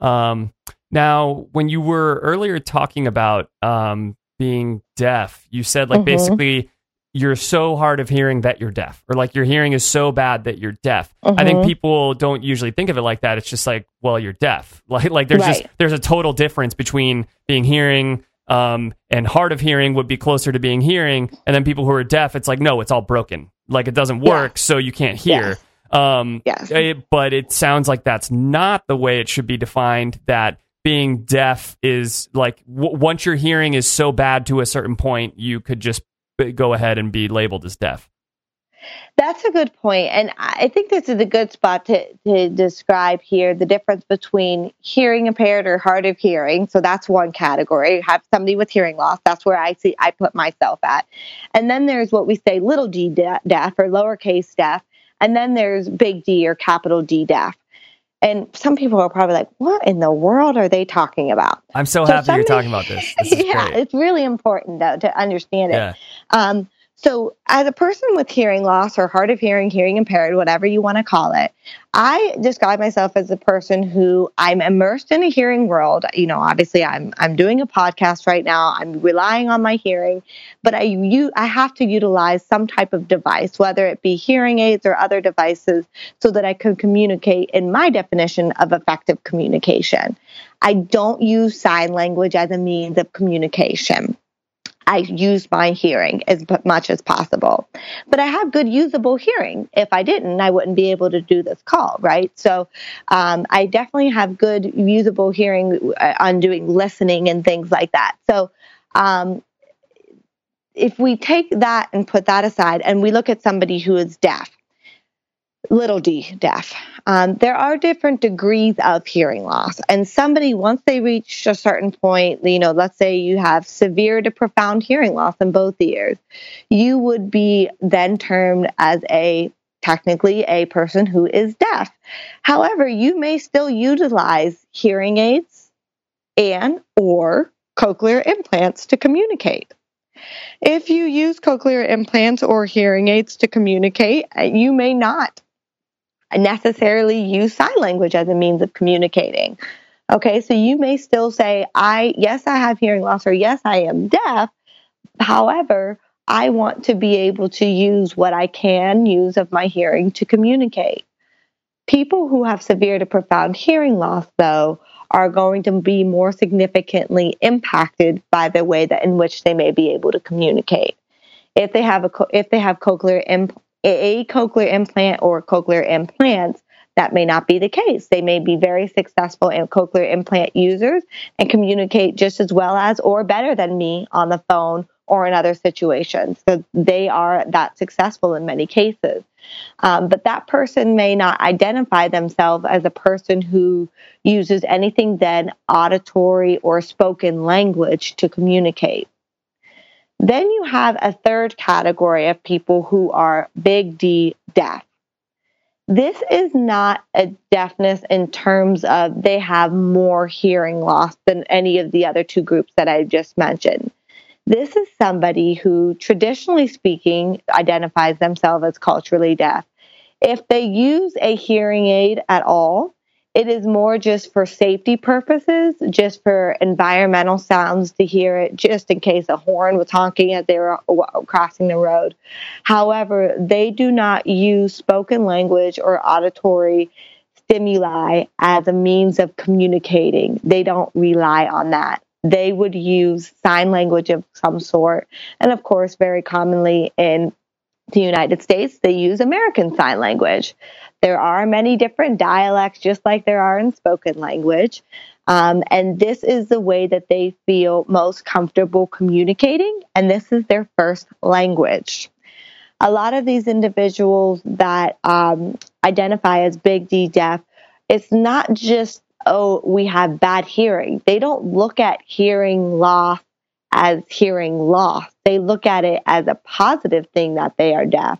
Um, now, when you were earlier talking about um, being deaf, you said like Mhm. basically you're so hard of hearing that you're deaf, or like your hearing is so bad that you're deaf. I think Mhm. people don't usually think of it like that. It's just like, well, you're deaf. [laughs] Like, like there's just there's a total difference between being hearing um, and hard of hearing would be closer to being hearing, and then people who are deaf, it's like, no, it's all broken. Like it doesn't Yeah. work, so you can't hear. Um, Yes. it- but it sounds like that's not the way it should be defined. That being deaf is like w- once your hearing is so bad to a certain point, you could just go ahead and be labeled as deaf. That's a good point. and I think this is a good spot to, to describe here the difference between hearing impaired or hard of hearing. So that's one category. Have somebody with hearing loss. That's where I see I put myself at, and then there's what we say little d deaf or lowercase deaf, and then there's big D or capital D deaf. And some people are probably like, "What in the world are they talking about?" I'm so, So happy you're talking about this. This [laughs] yeah, great. it's really important though to understand it. Yeah. Um, so, as a person with hearing loss or hard of hearing, hearing impaired, whatever you want to call it, I describe myself as a person who I'm immersed in a hearing world. You know, obviously, I'm I'm doing a podcast right now. I'm relying on my hearing, but I you I have to utilize some type of device, whether it be hearing aids or other devices, so that I can communicate in my definition of effective communication. I don't use sign language as a means of communication. I use my hearing as much as possible. But I have good usable hearing. If I didn't, I wouldn't be able to do this call, right? So um, I definitely have good usable hearing uh, on doing listening and things like that. So um, if we take that and put that aside and we look at somebody who is deaf, little d deaf. Um, there are different degrees of hearing loss, and somebody once they reach a certain point, you know, let's say you have severe to profound hearing loss in both ears, you would be then termed as a technically a person who is deaf. However, you may still utilize hearing aids and or cochlear implants to communicate. If you use cochlear implants or hearing aids to communicate, uh, you may not necessarily use sign language as a means of communicating. Okay, so you may still say, I, yes, I have hearing loss, or yes, I am deaf. However, I want to be able to use what I can use of my hearing to communicate. People who have severe to profound hearing loss, though, are going to be more significantly impacted by the way that in which they may be able to communicate. If they have a if they have cochlear imp- a cochlear implant or cochlear implants, that may not be the case. They may be very successful in cochlear implant users and communicate just as well as or better than me on the phone or in other situations. So they are that successful in many cases. Um, but that person may not identify themselves as a person who uses anything than auditory or spoken language to communicate. Then you have a third category of people who are big D deaf. This is not a deafness in terms of they have more hearing loss than any of the other two groups that I just mentioned. This is somebody who, traditionally speaking, identifies themselves as culturally deaf. If they use a hearing aid at all, it is more just for safety purposes, just for environmental sounds to hear it, just in case a horn was honking as they were crossing the road. However, they do not use spoken language or auditory stimuli as a means of communicating. They don't rely on that. They would use sign language of some sort. And of course, very commonly in the United States, they use American Sign Language. There are many different dialects, just like there are in spoken language. Um, and this is the way that they feel most comfortable communicating, and this is their first language. A lot of these individuals that um, identify as big D deaf, it's not just, oh, we have bad hearing. They don't look at hearing loss as hearing loss. They look at it as a positive thing that they are deaf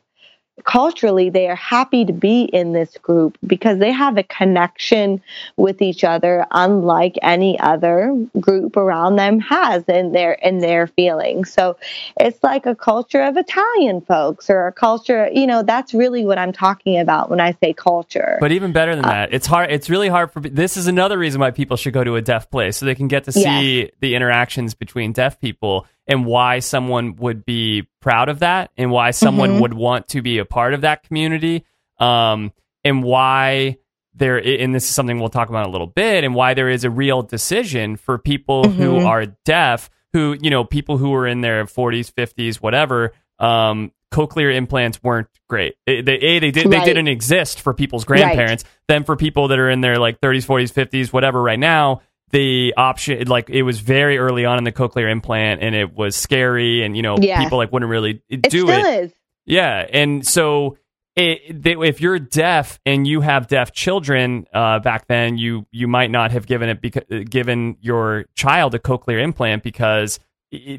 culturally they are happy to be in this group because they have a connection with each other unlike any other group around them has in their in their feelings so it's like a culture of italian folks or a culture you know that's really what i'm talking about when i say culture But even better than uh, that, it's hard. It's really hard for. This is another reason why people should go to a deaf place so they can get to see the interactions between deaf people and why someone would be proud of that and why someone Mhm. would want to be a part of that community. Um, and why there. And this is something we'll talk about in a little bit. And why there is a real decision for people who Mhm. are deaf, who you know, people who are in their forties, fifties, whatever. Um, cochlear implants weren't great. They, they, a, they, did, they didn't exist for people's grandparents. Then for people that are in their like 30s, 40s, 50s, whatever right now, the option like it was very early on in the cochlear implant and it was scary and you know Yeah. people like wouldn't really do it it. is Yeah, and so it, they, if you're deaf and you have deaf children, uh, back then you you might not have given it beca- given your child a cochlear implant because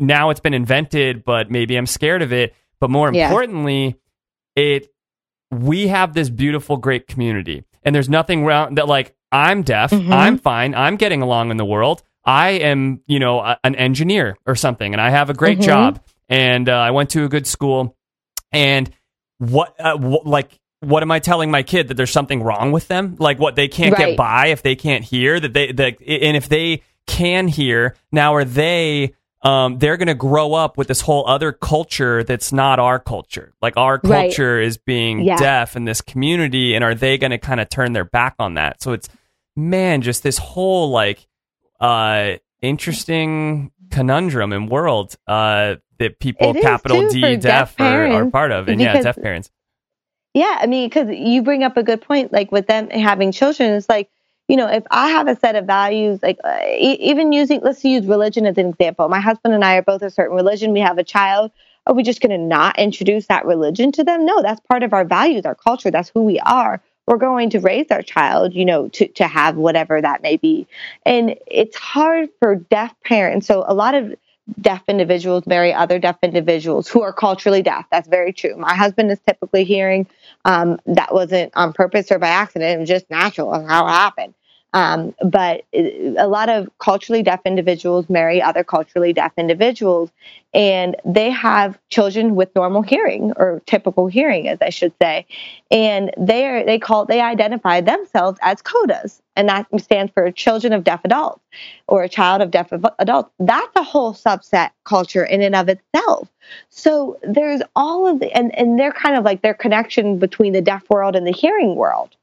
now it's been invented, but maybe I'm scared of it. But more Yeah. importantly, it we have this beautiful, great community, and there's nothing wrong that like I'm deaf, Mhm. I'm fine, I'm getting along in the world. I am, you know, a, an engineer or something, and I have a great Mhm. job, and uh, I went to a good school, and what, uh, wh- like, what am I telling my kid that there's something wrong with them? Like, what they can't get by if they can't hear that they that, and if they can hear now, are they? Um, they're going to grow up with this whole other culture that's not our culture. Like our Right. culture is being Yeah. deaf in this community, and are they going to kind of turn their back on that? So it's man, just this whole like uh interesting conundrum and world uh that people capital D deaf, deaf are, are part of, and yeah, deaf parents. Yeah, I mean, because you bring up a good point. Like with them having children, it's like you know, if I have a set of values, like uh, even using, let's use religion as an example. My husband and I are both a certain religion. We have a child. Are we just going to not introduce that religion to them? No, that's part of our values, our culture. That's who we are. We're going to raise our child, you know, to, to have whatever that may be. And it's hard for deaf parents. So a lot of deaf individuals marry other deaf individuals who are culturally deaf. That's very true. My husband is typically hearing. Um, that wasn't on purpose or by accident. It was just natural. That's how it happened. Um, but a lot of culturally deaf individuals marry other culturally deaf individuals, and they have children with normal hearing or typical hearing, as I should say. And they are they call they identify themselves as CODAs, and that stands for Children of Deaf Adults or a child of deaf adults. That's a whole subset culture in and of itself. So there's all of the and and they're kind of like their connection between the deaf world and the hearing world.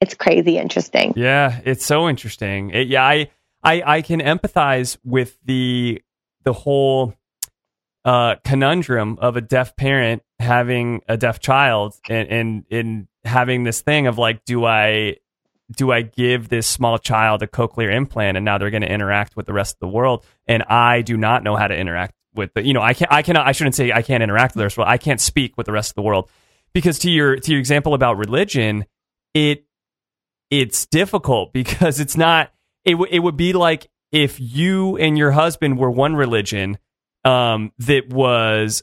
It's crazy interesting. Yeah, it's so interesting. It, yeah, I, I I can empathize with the the whole uh, conundrum of a deaf parent having a deaf child and and having this thing of like, do I do I give this small child a cochlear implant and now they're going to interact with the rest of the world and I do not know how to interact with the you know I can I cannot I shouldn't say I can't interact with the rest of the world I can't speak with the rest of the world because to your to your example about religion it it's difficult because it's not it, w- it would be like if you and your husband were one religion um, that was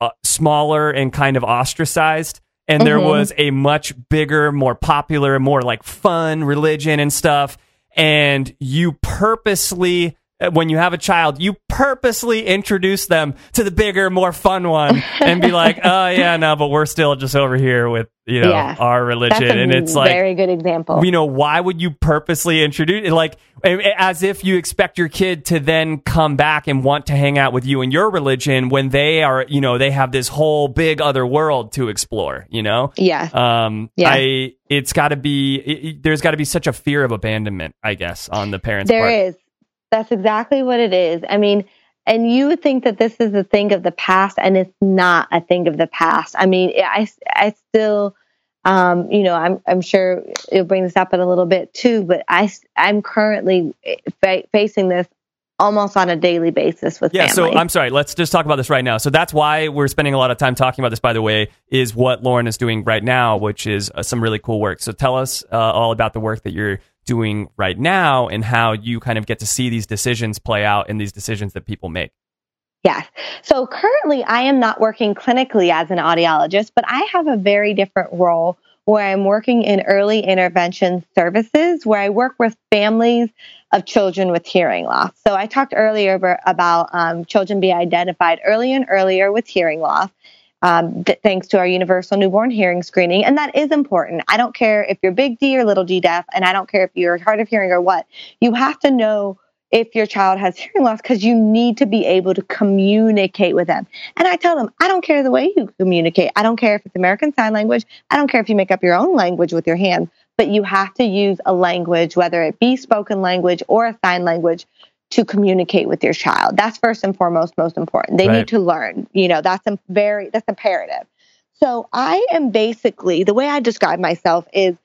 uh, smaller and kind of ostracized and there Mhm. was a much bigger more popular more like fun religion and stuff and you purposely when you have a child, you purposely introduce them to the bigger, more fun one, and be like, [laughs] "Oh yeah, no, but we're still just over here with you know Yeah. our religion," and it's like very good example. you know why would you purposely introduce it? like as if you expect your kid to then come back and want to hang out with you and your religion when they are you know they have this whole big other world to explore you know yeah. um Yeah. i it's got to be it, there's got to be such a fear of abandonment i guess on the parents There part is. That's exactly what it is. I mean, and you would think that this is a thing of the past, and it's not a thing of the past. I mean, I, I still, um, you know, I'm, I'm sure you'll bring this up in a little bit too, but I, I'm currently fa- facing this almost on a daily basis with Yeah, so. I'm sorry. Let's just talk about this right now. So that's why we're spending a lot of time talking about this. By the way, is what Lauren is doing right now, which is uh, some really cool work. So tell us uh, all about the work that you're doing right now and how you kind of get to see these decisions play out and these decisions that people make. Yes. So currently, I am not working clinically as an audiologist, but I have a very different role where I'm working in early intervention services, where I work with families of children with hearing loss. So I talked earlier about um, children being identified early and earlier with hearing loss. Um, th- thanks to our universal newborn hearing screening. And that is important. I don't care if you're big D or little d deaf, and I don't care if you're hard of hearing or what. You have to know if your child has [laughs] hearing loss because you need to be able to communicate with them. And I tell them, I don't care the way you communicate. I don't care if it's American Sign Language. I don't care if you make up your own language with your hands, but you have to use a language, whether it be spoken language or a sign language, to communicate with your child. That's first and foremost most important. They Right. need to learn. You know, that's a very that's imperative. So I am basically the way I describe myself is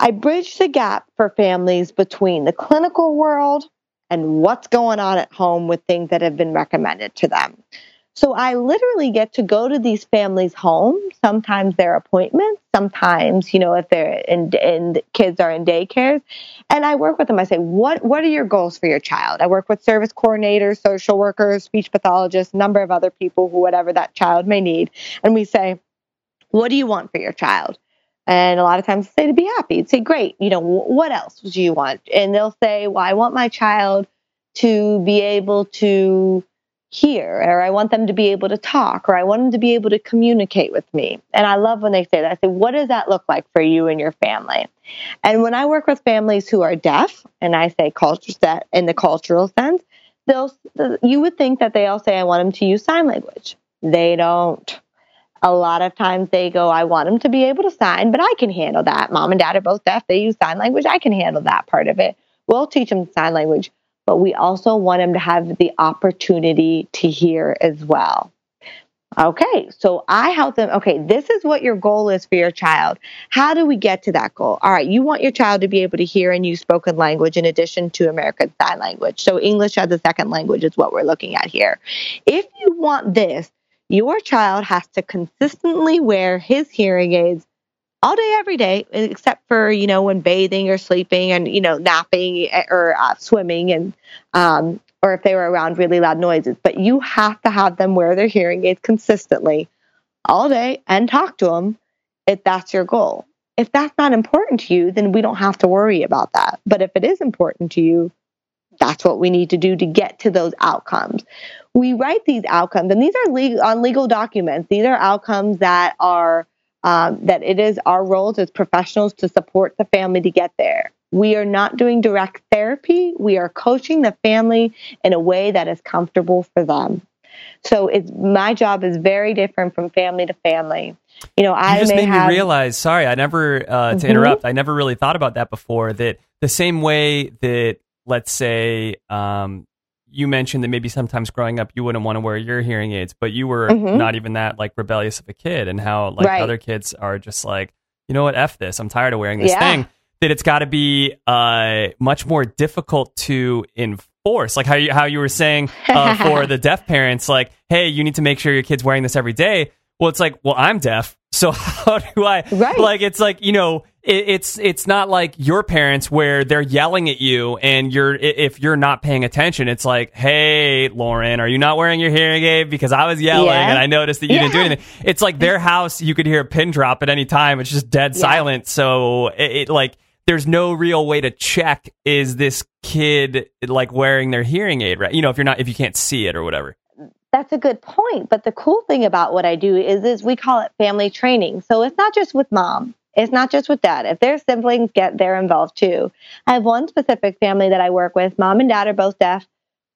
I bridge the gap for families between the clinical world and what's going on at home with things that have been recommended to them. So I literally get to go to these families' homes, sometimes their appointments, sometimes, you know, if they're in, in kids are in daycares, and I work with them. I say, what what are your goals for your child? I work with service coordinators, social workers, speech pathologists, number of other people who whatever that child may need, and we say, what do you want for your child? And a lot of times they say to be happy. You'd say, great. You know, what else do you want? And they'll say, well, I want my child to be able to hear, or I want them to be able to talk, or I want them to be able to communicate with me. And I love when they say that. I say, what does that look like for you and your family? And when I work with families who are deaf, and I say culture set in the cultural sense, they'll you would think that they all say, I want them to use sign language. They don't a lot of times they go, I want them to be able to sign, but I can handle that. Mom and dad are both deaf. They use sign language. I can handle that part of it. We'll teach them sign language, but we also want them to have the opportunity to hear as well. Okay, so I help them. Okay, this is what your goal is for your child. How do we get to that goal? All right, you want your child to be able to hear and use spoken language in addition to American Sign Language. So, English as a second language is what we're looking at here. If you want this, your child has to consistently wear his hearing aids all day, every day, except for, you know, when bathing or sleeping and, you know, napping or uh, swimming and, um, or if they were around really loud noises. But you have to have them wear their hearing aids consistently all day and talk to them if that's your goal. If that's not important to you, then we don't have to worry about that. But if it is important to you, that's what we need to do to get to those outcomes. We write these outcomes, and these are legal, on legal documents. These are outcomes that are um, that it is our roles as professionals to support the family to get there. We are not doing direct therapy. We are coaching the family in a way that is comfortable for them. So it's my job is very different from family to family. You know, I you just may made have me realize. Sorry, I never uh, to Mhm. interrupt. I never really thought about that before. That the same way that let's say um, you mentioned that maybe sometimes growing up you wouldn't want to wear your hearing aids, but you were Mhm. not even that like rebellious of a kid, and how like Right. other kids are just like, you know what, f this. I'm tired of wearing this Yeah. thing. That it's got to be uh, much more difficult to enforce, like how you how you were saying uh, for [laughs] the deaf parents, like, hey, you need to make sure your kid's wearing this every day. Well, it's like, well, I'm deaf, so [laughs] how do I? Right. Like, it's like you know, it's it's not like your parents where they're yelling at you, and you're if you're not paying attention, it's like, hey, Lauren, are you not wearing your hearing aid? Because I was yelling Yeah. and I noticed that you didn't do anything. It's like their house, you could hear a pin drop at any time. It's just dead Yeah. silent. So it, it like there's no real way to check is this kid like wearing their hearing aid right you know if you're not if you can't see it or whatever That's a good point. But the cool thing about what I do is, is we call it family training. So it's not just with mom. It's not just with dad. If their siblings get, they're involved too. I have one specific family that I work with. Mom and dad are both deaf.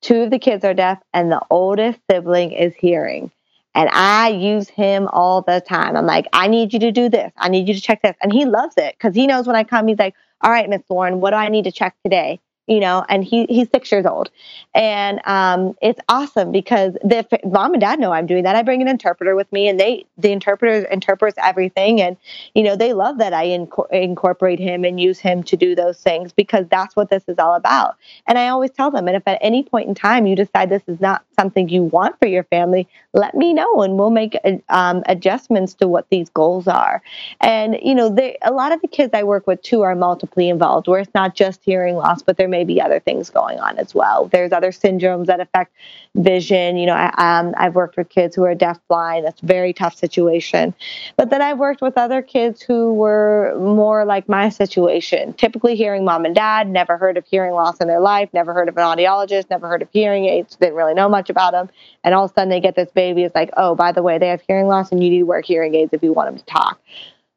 Two of the kids are deaf, and the oldest sibling is hearing. And I use him all the time. I'm like, I need you to do this. I need you to check this. And he loves it because he knows when I come, he's like, all right, Miss Lauren, what do I need to check today? You know, and he he's six years old, and um, it's awesome because the mom and dad know I'm doing that. I bring an interpreter with me, and they the interpreter interprets everything, and you know they love that I inco- incorporate him and use him to do those things because that's what this is all about. And I always tell them, and if at any point in time you decide this is not something you want for your family, let me know, and we'll make um, adjustments to what these goals are. And you know, they, a lot of the kids I work with too are multiply involved, where it's not just hearing loss, but there may be other things going on as well. There's other syndromes that affect vision. You know, I, um, I've worked with kids who are deaf blind. That's a very tough situation. But then I've worked with other kids who were more like my situation, typically hearing mom and dad, never heard of hearing loss in their life, never heard of an audiologist, never heard of hearing aids, didn't really know much about them. And all of a sudden they get this baby. It's like, oh, by the way, they have hearing loss and you need to wear hearing aids if you want them to talk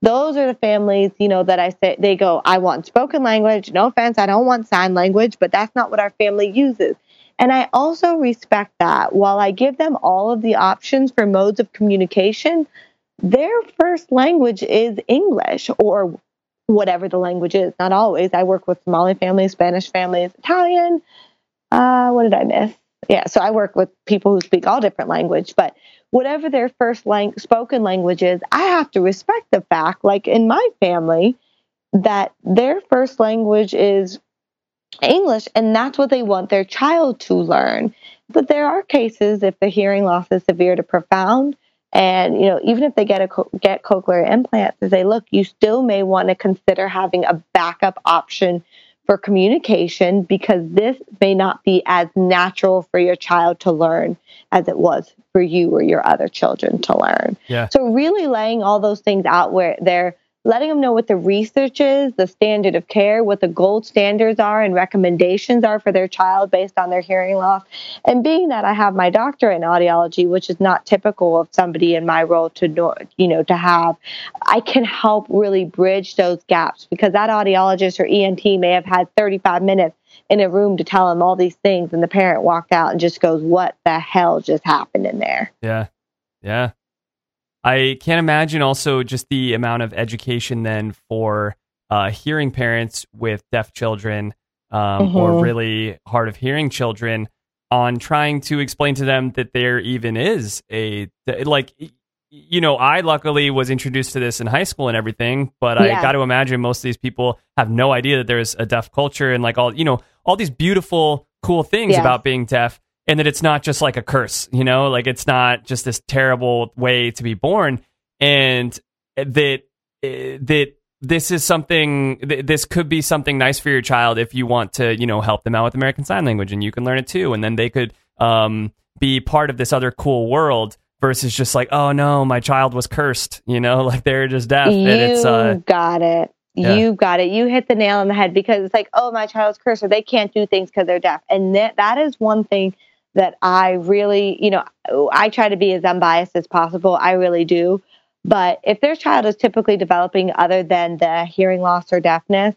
those are the families, you know, that I say they go, I want spoken language. No offense, I don't want sign language, but that's not what our family uses. And I also respect that. While I give them all of the options for modes of communication, their first language is English or whatever the language is. Not always. I work with Somali families, Spanish families, Italian. Uh, what did I miss? Yeah, so I work with people who speak all different language, but whatever their first lang- spoken language is, I have to respect the fact, like in my family, that their first language is English, and that's what they want their child to learn. But there are cases if the hearing loss is severe to profound, and you know, even if they get a get cochlear implants, they say, look, you still may want to consider having a backup option for communication because this may not be as natural for your child to learn as it was for you or your other children to learn. Yeah. So really laying all those things out where they're letting them know what the research is, the standard of care, what the gold standards are and recommendations are for their child based on their hearing loss. And being that I have my doctorate in audiology, which is not typical of somebody in my role to know, you know, to have, I can help really bridge those gaps because that audiologist or ENT may have had 35 minutes in a room to tell them all these things and the parent walked out and just goes, "What the hell just happened in there?" Yeah. Yeah. I can't imagine also just the amount of education then for uh, hearing parents with deaf children um, or Mhm. really hard of hearing children on trying to explain to them that there even is a like you know I luckily was introduced to this in high school and everything but I got to imagine most of these people have no idea that there's a deaf culture and like all you know all these beautiful cool things Yeah. about being deaf and that it's not just like a curse, you know, like it's not just this terrible way to be born, and that eh, that this is something th- this could be something nice for your child if you want to, you know, help them out with American Sign Language, and you can learn it too, and then they could um, be part of this other cool world versus just like, oh no, my child was cursed, you know, [laughs] like they're just deaf, you and it's uh, got it. Yeah. You got it. You hit the nail on the head because it's like, oh, my child's cursed or they can't do things because they're deaf. And that, that is one thing that I really, you know, I try to be as unbiased as possible. I really do. But if their child is typically developing other than the hearing loss or deafness,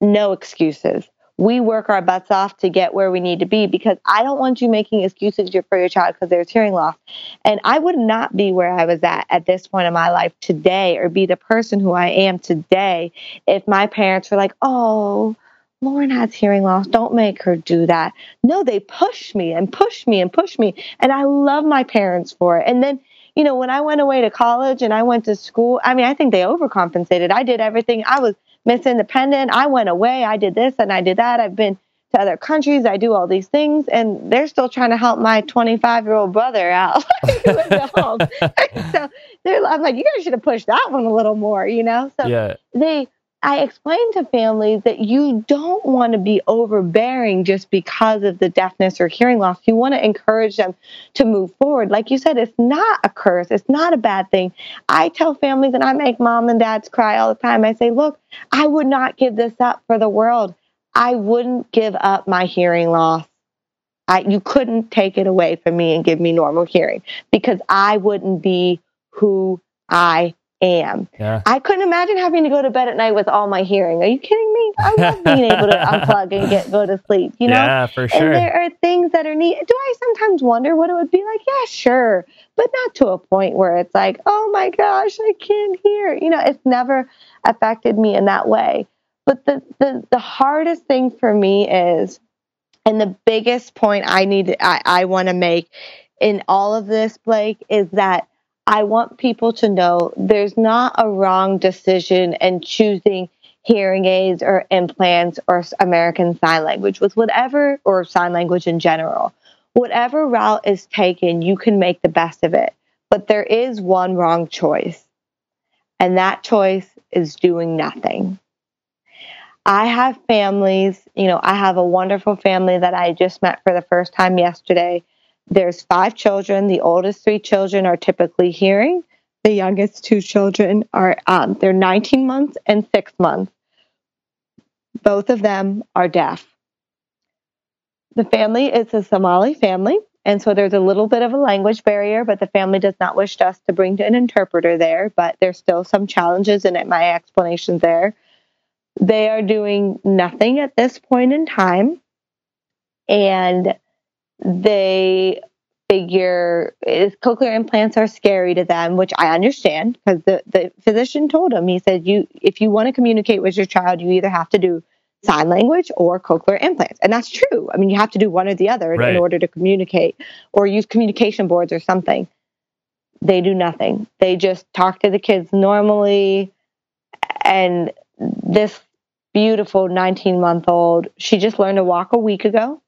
no excuses. We work our butts off to get where we need to be because I don't want you making excuses for your child because there's hearing loss. And I would not be where I was at at this point in my life today or be the person who I am today if my parents were like, oh, Lauren has hearing loss. Don't make her do that. No, they push me and push me and push me. And I love my parents for it. And then, you know, when I went away to college and I went to school, I mean, I think they overcompensated. I did everything. I was Miss Independent. I went away. I did this and I did that. I've been to other countries. I do all these things, and they're still trying to help my 25 year old brother out [laughs] who is at home. [laughs] so they're, I'm like, you guys should have pushed that one a little more, you know? So yeah, they I explain to families that you don't want to be overbearing just because of the deafness or hearing loss. You want to encourage them to move forward. Like you said, it's not a curse, it's not a bad thing. I tell families, and I make mom and dads cry all the time. I say, look, I would not give this up for the world. I wouldn't give up my hearing loss. I, you couldn't take it away from me and give me normal hearing because I wouldn't be who I am. Yeah. I couldn't imagine having to go to bed at night with all my hearing. Are you kidding me? I love being able to unplug and get go to sleep. You know. Yeah, for And sure. there are things that are neat. Do I sometimes wonder what it would be like? Yeah, sure, but not to a point where it's like, oh my gosh, I can't hear. You know, it's never affected me in that way. But the the the hardest thing for me is, and the biggest point I need I, I want to make in all of this, Blake, is that I want people to know there's not a wrong decision in choosing hearing aids or implants or American Sign Language with whatever, or sign language in general. Whatever route is taken, you can make the best of it. But there is one wrong choice, and that choice is doing nothing. I have families, you know, I have a wonderful family that I just met for the first time yesterday. There's five children. The oldest three children are typically hearing. The youngest two children are um, they're 19 months and six months. Both of them are deaf. The family is a Somali family, and so there's a little bit of a language barrier, but the family does not wish us to bring an interpreter there. But there's still some challenges in it. My explanations there. They are doing nothing at this point in time, and they figure is cochlear implants are scary to them, which I understand because the, the physician told him, he said, you if you want to communicate with your child, you either have to do sign language or cochlear implants. And that's true. I mean, you have to do one or the other Right. in order to communicate or use communication boards or something. They do nothing. They just talk to the kids normally. And this beautiful 19 month old, she just learned to walk a week ago.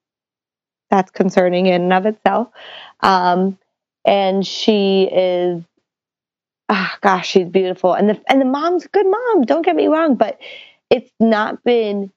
That's concerning in and of itself. Um, and she is, ah, gosh, she's beautiful. And the, and the mom's a good mom. Don't get me wrong, but it's not been,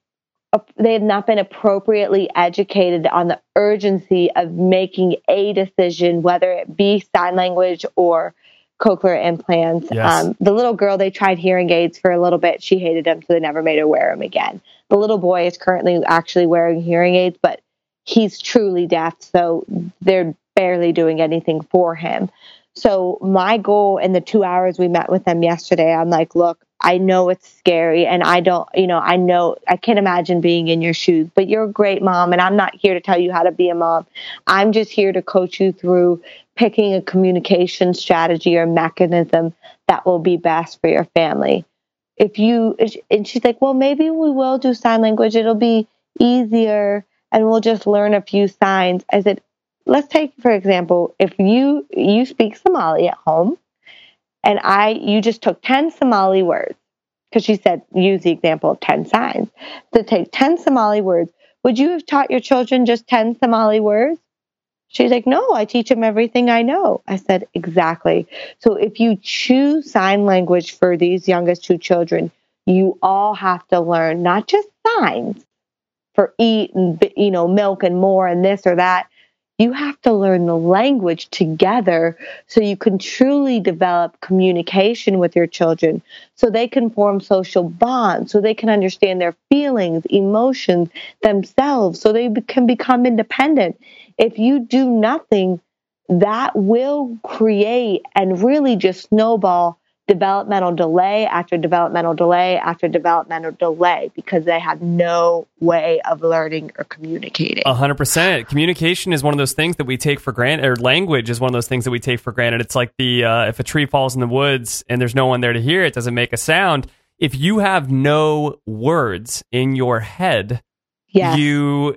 they have not been appropriately educated on the urgency of making a decision, whether it be sign language or cochlear implants. Yes. Um, the little girl, they tried hearing aids for a little bit. She hated them, so they never made her wear them again. The little boy is currently actually wearing hearing aids, but he's truly deaf, so they're barely doing anything for him. So my goal in the two hours we met with them yesterday, I'm like, look, I know it's scary and I don't, you know, I know I can't imagine being in your shoes, but you're a great mom and I'm not here to tell you how to be a mom. I'm just here to coach you through picking a communication strategy or mechanism that will be best for your family. If you, and she's like, well, maybe we will do sign language. It'll be easier and we'll just learn a few signs. I said, let's take for example, if you you speak Somali at home, and I you just took ten Somali words because she said use the example of ten signs. To take ten Somali words, would you have taught your children just ten Somali words? She's like, no, I teach them everything I know. I said, exactly. So if you choose sign language for these youngest two children, you all have to learn not just signs for eat and you know milk and more and this or that. You have to learn the language together so you can truly develop communication with your children so they can form social bonds so they can understand their feelings emotions themselves so they can become independent. If you do nothing that will create and really just snowball developmental delay after developmental delay after developmental delay because they have no way of learning or communicating. A hundred percent. Communication is one of those things that we take for granted, or language is one of those things that we take for granted. It's like the uh, if a tree falls in the woods and there's no one there to hear it, doesn't make a sound. If you have no words in your head, Yes. you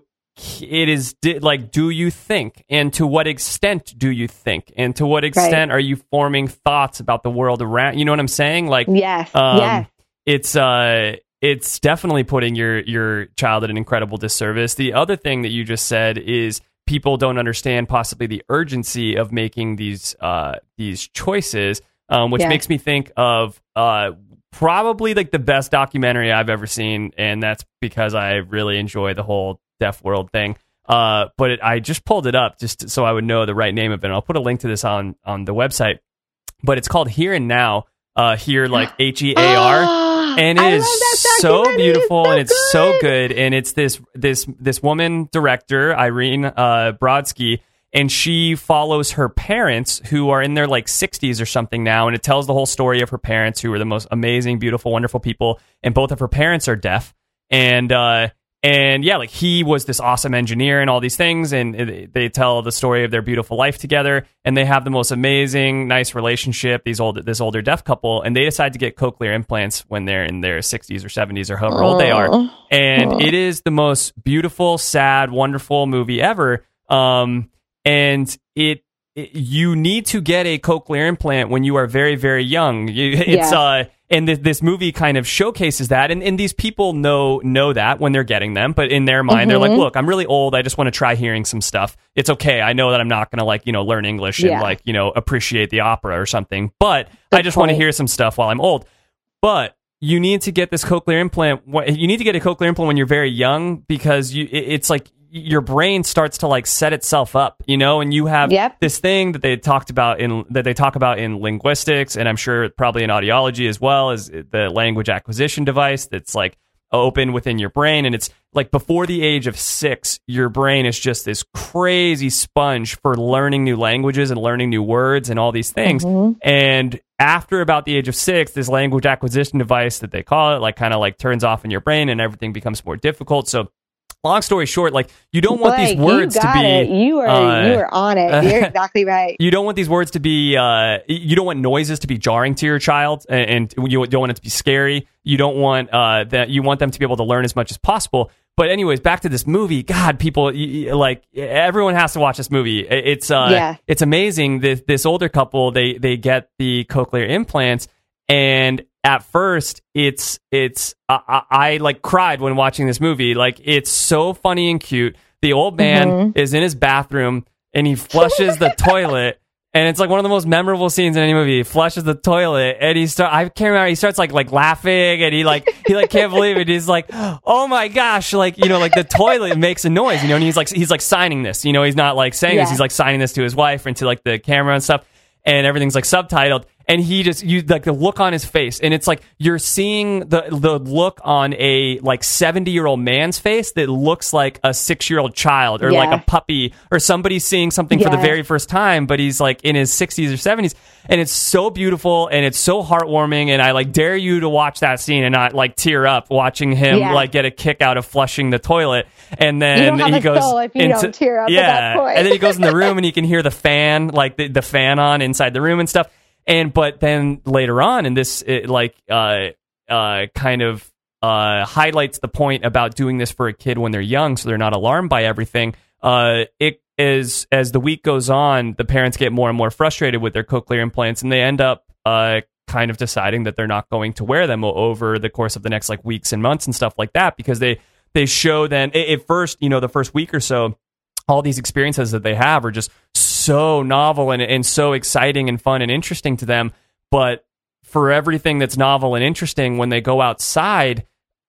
it is di- like do you think and to what extent do you think and to what extent are you forming thoughts about the world around you know what i'm saying like yes. um, yes. it's uh it's definitely putting your your child at an incredible disservice the other thing that you just said is people don't understand possibly the urgency of making these uh these choices um, which Yeah. makes me think of uh probably like the best documentary I've ever seen, and that's because I really enjoy the whole deaf world thing. Uh, but it, I just pulled it up just so I would know the right name of it. And I'll put a link to this on on the website. But it's called Hear and Now. Uh, here like [gasps] H E A R Ah, and it is so beautiful It's and it's so good and it's this this this woman director Irene uh, Brodsky and she follows her parents who are in their like 60s or something now and it tells the whole story of her parents who are the most amazing beautiful wonderful people and both of her parents are deaf and uh and yeah like he was this awesome engineer and all these things and they tell the story of their beautiful life together and they have the most amazing nice relationship these old this older deaf couple and they decide to get cochlear implants when they're in their 60s or 70s or however old they are. And it is the most beautiful sad wonderful movie ever um and it, it you need to get a cochlear implant when you are very very young. You, [laughs] it's Yeah. uh and th- this movie kind of showcases that. And, and these people know know that when they're getting them but in their mind they're like Mm-hmm. look i'm really old. I just want to try hearing some stuff. It's okay. I know that i'm not going to like you know learn english and like you know appreciate the opera or something but i just want to hear some stuff while i'm old. But you need to get this cochlear implant you need to get a cochlear implant when you're very young because you it's like your brain starts to like set itself up you know and you have Yep. this thing that they talked about in that they talk about in linguistics and i'm sure probably in audiology as well as the language acquisition device that's like open within your brain and it's like before the age of six your brain is just this crazy sponge for learning new languages and learning new words and all these things. Mm-hmm. And after about the age of six this language acquisition device that they call it like kind of like turns off in your brain and everything becomes more difficult. So long story short like you don't want Blake, these words you to be it. You are uh, you are on it. [laughs] You're exactly right. you don't want these words to be uh, you don't want noises to be jarring to your child and, and you don't want it to be scary you don't want uh, that you want them to be able to learn as much as possible but anyways back to this movie god people like everyone has to watch this movie it's uh Yeah. it's amazing this this older couple they they get the cochlear implants and at first it's it's I, I, I like cried when watching this movie like it's so funny and cute the old man Mm-hmm. is in his bathroom and he flushes the [laughs] toilet and it's like one of the most memorable scenes in any movie. He flushes the toilet and he start I can't remember he starts like like laughing and he like he like can't believe it. He's like, "Oh my gosh, like, you know, like the toilet makes a noise, you know, and he's like he's like signing this. You know, he's not like saying this, he's like signing this to his wife and to like the camera and stuff and everything's like subtitled and he just you like the look on his face and it's like you're seeing the the look on a like 70 year old man's face that looks like a six year old child or like a puppy or somebody seeing something for the very first time but he's like in his 60s or 70s and it's so beautiful and it's so heartwarming and i like dare you to watch that scene and not like tear up watching him Yeah. like get a kick out of flushing the toilet and then You don't have he goes soul if you into- yeah and then he goes in the room and you can hear the fan like the, the fan on inside the room and stuff and but then later on and this it, like uh uh kind of uh highlights the point about doing this for a kid when they're young so they're not alarmed by everything. Uh it is as the week goes on the parents get more and more frustrated with their cochlear implants and they end up uh kind of deciding that they're not going to wear them over the course of the next like weeks and months and stuff like that because they they show then at first you know the first week or so all these experiences that they have are just so novel and, and so exciting and fun and interesting to them. But for everything that's novel and interesting, when they go outside,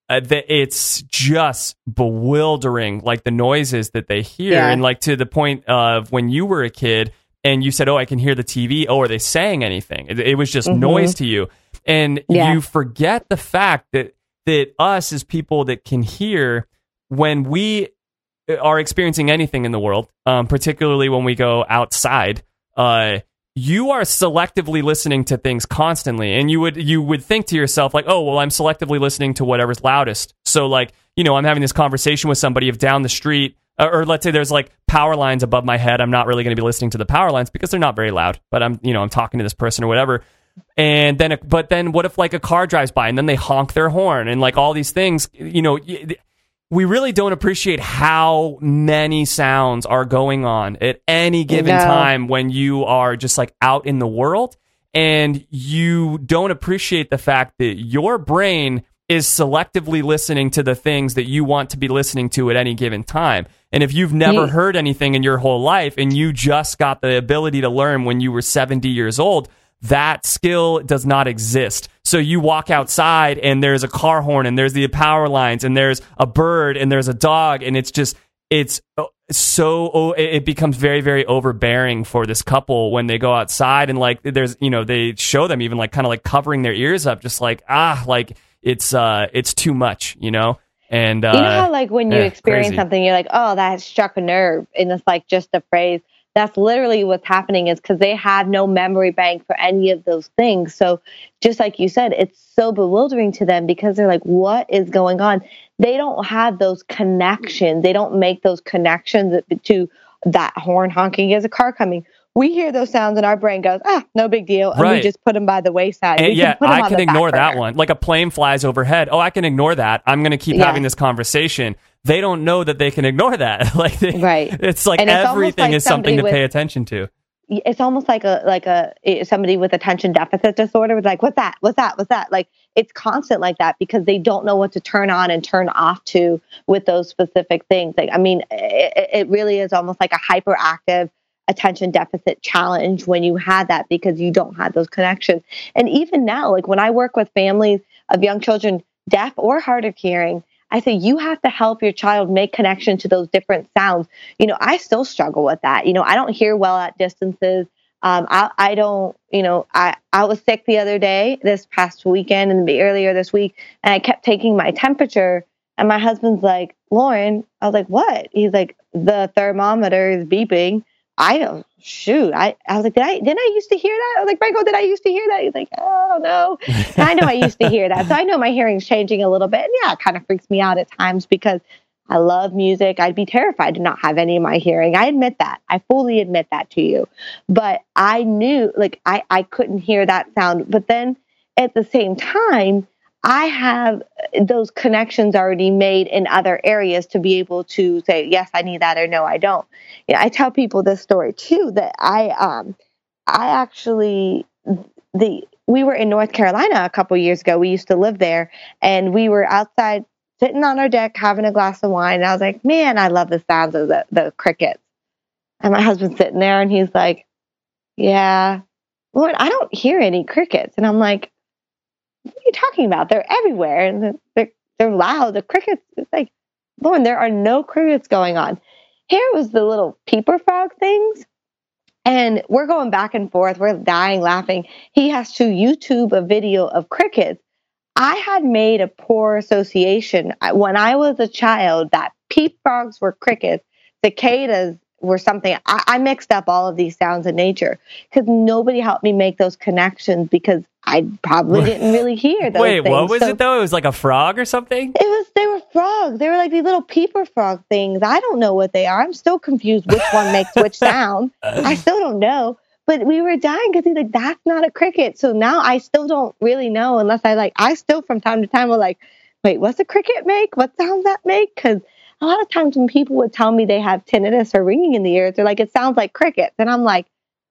uh, it's just bewildering, like the noises that they hear. Yeah. And like to the point of when you were a kid and you said, Oh, I can hear the TV. Oh, are they saying anything? It, it was just noise to you. And Yeah. you forget the fact that, that us as people that can hear, when we are experiencing anything in the world, um, particularly when we go outside, uh, you are selectively listening to things constantly, and you would you would think to yourself like, oh well, I'm selectively listening to whatever's loudest. So like, you know, I'm having this conversation with somebody if down the street. Or, or let's say there's like power lines above my head. I'm not really going to be listening to the power lines because they're not very loud. But I'm, you know, I'm talking to this person or whatever. And then, but then, what if like a car drives by and then they honk their horn and like all these things? You know, we really don't appreciate how many sounds are going on at any given No. time when you are just like out in the world and you don't appreciate the fact that your brain is selectively listening to the things that you want to be listening to at any given time. And if you've never heard anything in your whole life and you just got the ability to learn when you were 70 years old, that skill does not exist. So you walk outside and there's a car horn and there's the power lines and there's a bird and there's a dog and it's just it's uh, so it it becomes very very overbearing for this couple when they go outside and like there's you know they show them even like kind of like covering their ears up just like ah like it's uh it's too much you know and uh, you know how like when you yeah, experience crazy. something you're like oh that struck a nerve and it's like just a phrase that's literally what's happening is because they have no memory bank for any of those things. So just like you said it's so bewildering to them because they're like what is going on? They don't have those connections. They don't make those connections to that horn honking as a car coming we hear those sounds and our brain goes ah no big deal and we just put them by the wayside And We yeah, 'em I can ignore that one. Like a plane flies overhead. Oh, I can ignore that. I'm going to keep Yeah. having this conversation. They don't know that they can ignore that. [laughs] like, they, Right. It's like it's everything like is something to somebody pay attention to. it's almost like a like a somebody with attention deficit disorder was like what's that what's that what's that like it's constant like that because they don't know what to turn on and turn off to with those specific things like i mean it, it really is almost like a hyperactive attention deficit challenge when you have that because you don't have those connections and even now like when i work with families of young children deaf or hard of hearing I say you have to help your child make connection to those different sounds. You know, I still struggle with that. You know, I don't hear well at distances. Um, I, I don't, you know, I, I was sick the other day, this past weekend and earlier this week, and I kept taking my temperature. And my husband's like, Lauren, I was like, what? He's like, the thermometer is beeping. I don't shoot. I, I was like, did I didn't I used to hear that? I was like, Michael, did I used to hear that? He's like, oh no. I know I used to hear that. So I know my hearing's changing a little bit. And yeah, it kind of freaks me out at times because I love music. I'd be terrified to not have any of my hearing. I admit that. I fully admit that to you. But I knew like I, I couldn't hear that sound. But then at the same time, I have those connections already made in other areas to be able to say, yes, I need that or no, I don't. Yeah, I tell people this story too that I um I actually the we were in North Carolina a couple years ago. We used to live there and we were outside sitting on our deck having a glass of wine and I was like, Man, I love the sounds of the, the crickets. And my husband's sitting there and he's like, Yeah, Lord, I don't hear any crickets. And I'm like, What are you talking about? They're everywhere and they're they're, loud. The crickets it's like, Lauren, there are no crickets going on. Here was the little peeper frog things. And we're going back and forth. We're dying laughing. He has to YouTube a video of crickets. I had made a poor association when I was a child that peep frogs were crickets, cicadas were something. I, I mixed up all of these sounds in nature because nobody helped me make those connections because I probably didn't really hear those Wait, things. what was So- it though? It was like a frog or something? it was they were frogs. They were like these little peeper frog things. I don't know what they are. I'm still confused which one makes which [laughs] sound. I still don't know. But we were dying because he's like, that's not a cricket. So now I still don't really know unless I like I still from time to time will like, wait, what's a cricket make? What sounds that make? Because a lot of times when people would tell me they have tinnitus or ringing in the ears, they're like, it sounds like crickets. And I'm like,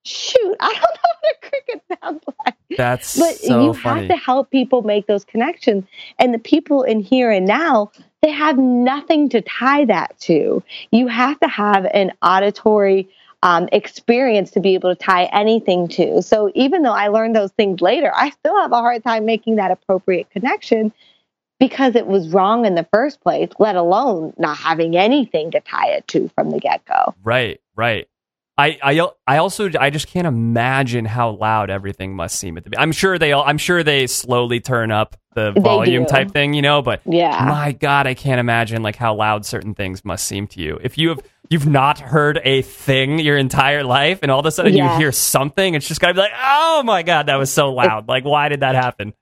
shoot, I don't know what a cricket sounds [laughs] like That's but so you funny. have to help people make those connections. And the people in Hear and Now they have nothing to tie that to. You have to have an auditory um, experience to be able to tie anything to. So even though i learned those things later i still have a hard time making that appropriate connection because it was wrong in the first place let alone not having anything to tie it to from the get-go. Right, right. I, I, I also I just can't imagine how loud everything must seem at the. I'm sure they all. I'm sure they slowly turn up the They volume do. type thing, you know. But yeah my God, I can't imagine like how loud certain things must seem to you. If you have you've not heard a thing your entire life, and all of a sudden Yeah. you hear something, it's just gotta be like, oh my God, that was so loud. Like, why did that happen?